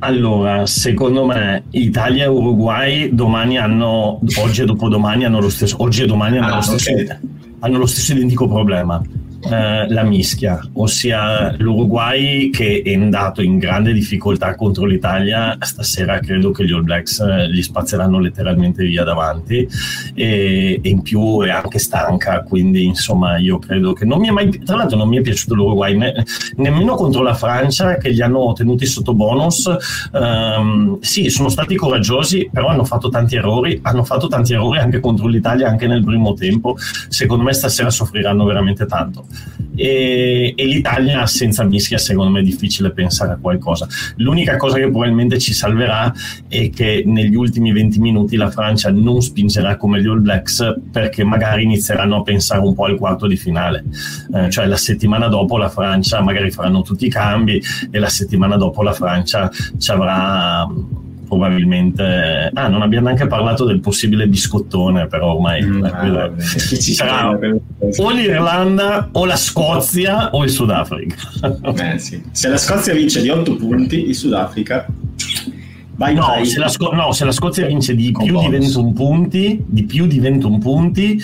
Allora, secondo me Italia e Uruguay domani hanno, oggi e dopodomani hanno lo stesso, oggi e domani hanno, ah, lo, stesso, okay. hanno lo stesso identico problema eh, la mischia, ossia l'Uruguay che è andato in grande difficoltà contro l'Italia, stasera credo che gli All Blacks eh, gli spazzeranno letteralmente via davanti. E, e, in più è anche stanca, quindi insomma io credo che non mi è mai, tra l'altro non mi è piaciuto l'Uruguay ne, nemmeno contro la Francia che li hanno tenuti sotto bonus, um, sì sono stati coraggiosi però hanno fatto tanti errori, hanno fatto tanti errori anche contro l'Italia anche nel primo tempo, secondo me stasera soffriranno veramente tanto e, e, l'Italia senza mischia secondo me è difficile pensare a qualcosa. L'unica cosa che probabilmente ci salverà è che negli ultimi 20 minuti la Francia non spingerà come gli All Blacks perché magari inizieranno a pensare un po' al quarto di finale. Eh, cioè la settimana dopo la Francia magari faranno tutti i cambi e la settimana dopo la Francia ci avrà probabilmente ah non abbiamo neanche parlato del possibile biscottone però ormai mm, ah, sarà o l'Irlanda o la Scozia o il Sudafrica eh, sì. se la Scozia vince di 8 punti il Sudafrica vai no, vai. Se la Sco- no, se la Scozia vince di più bonus. di 21 punti di più di 21 punti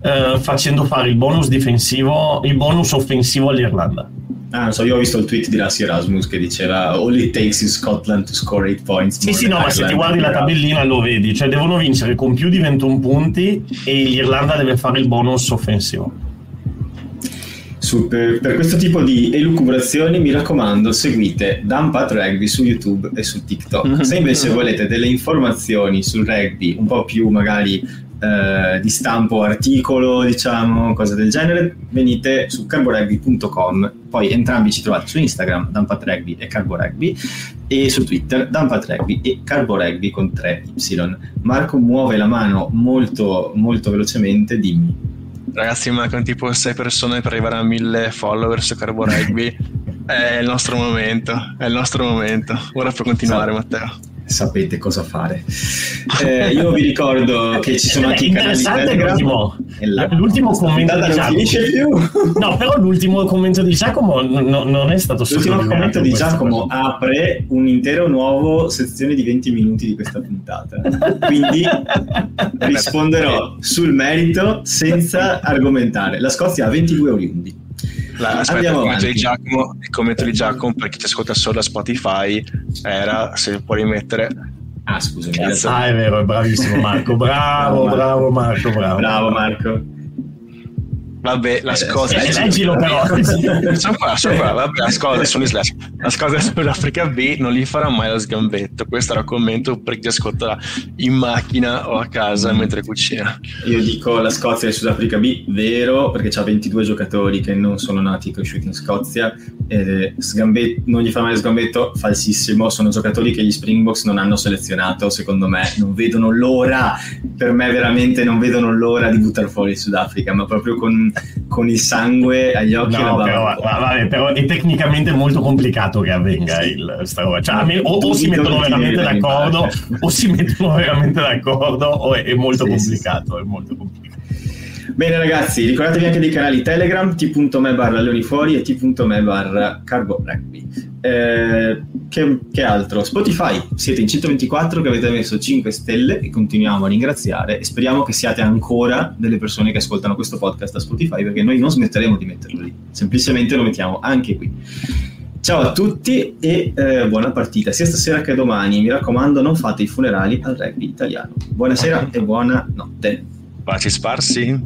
eh, facendo fare il bonus difensivo il bonus offensivo all'Irlanda Ah, non so, io ho visto il tweet di Lassi Erasmus che diceva All it takes is Scotland to score 8 points. Sì, sì, no, ma se ti guardi la tabellina lo vedi, cioè devono vincere con più di 21 punti e l'Irlanda deve fare il bonus offensivo. Su, per, per, questo tipo di elucubrazioni mi raccomando seguite Dampat Rugby su YouTube e su TikTok. Se invece volete delle informazioni sul rugby un po' più magari eh, di stampo articolo, diciamo, cose del genere, venite su carborugby.com. Poi entrambi ci trovate su Instagram, Rugby e Carbo Rugby, e su Twitter, Rugby e Carbo Rugby con 3Y. Marco muove la mano molto, molto velocemente, dimmi. Ragazzi, mancano tipo 6 persone per arrivare a 1000 follower su Carbo Rugby. è il nostro momento, è il nostro momento. Ora puoi continuare, esatto. Matteo. Sapete cosa fare. Eh, io vi ricordo che ci sono anche i canali. L'ultimo, l'ultimo commento di Giacomo. finisce più. no, però l'ultimo commento di Giacomo no, non è stato L'ultimo commento di Giacomo apre un intero nuovo sezione di 20 minuti di questa puntata. Quindi risponderò sul merito senza argomentare. La Scozia ha 22 oriundi. La, aspetta, il commento, di Giacomo, il commento di Giacomo per chi ci ascolta solo da Spotify era se può rimettere Ah, scusami. Ah, è vero, è bravissimo Marco. Bravo, bravo Marco, bravo. Bravo Marco. Vabbè, la Scozia. Eh, leggilo però. sono qua. Vabbè, la Scozia sono slash. La Scozia sull'Africa B non gli farà mai lo sgambetto. Questo era un commento per chi ascolta in macchina o a casa mm. mentre cucina. Io dico la Scozia e Sudafrica B, vero, perché ha 22 giocatori che non sono nati e cresciuti in Scozia. Eh, sgambet- non gli fa mai lo sgambetto, falsissimo. Sono giocatori che gli Springboks non hanno selezionato, secondo me. Non vedono l'ora, per me veramente non vedono l'ora di buttare fuori il Sudafrica, ma proprio con con il sangue agli occhi. No, però, vabbè, però, è tecnicamente molto complicato che avvenga il, sta roba. Cioè, o, o si mettono veramente d'accordo, o si mettono veramente d'accordo, o è, è molto sì, complicato. Sì. È molto complicato. Bene ragazzi, ricordatevi anche dei canali Telegram, t.me barra leoni fuori e t.me barra cargo rugby. Eh, che, che, altro? Spotify, siete in 124 che avete messo 5 stelle e continuiamo a ringraziare e speriamo che siate ancora delle persone che ascoltano questo podcast a Spotify perché noi non smetteremo di metterlo lì, semplicemente lo mettiamo anche qui. Ciao a tutti e eh, buona partita, sia stasera che domani. Mi raccomando, non fate i funerali al rugby italiano. Buonasera e buona notte. Baci sparsi.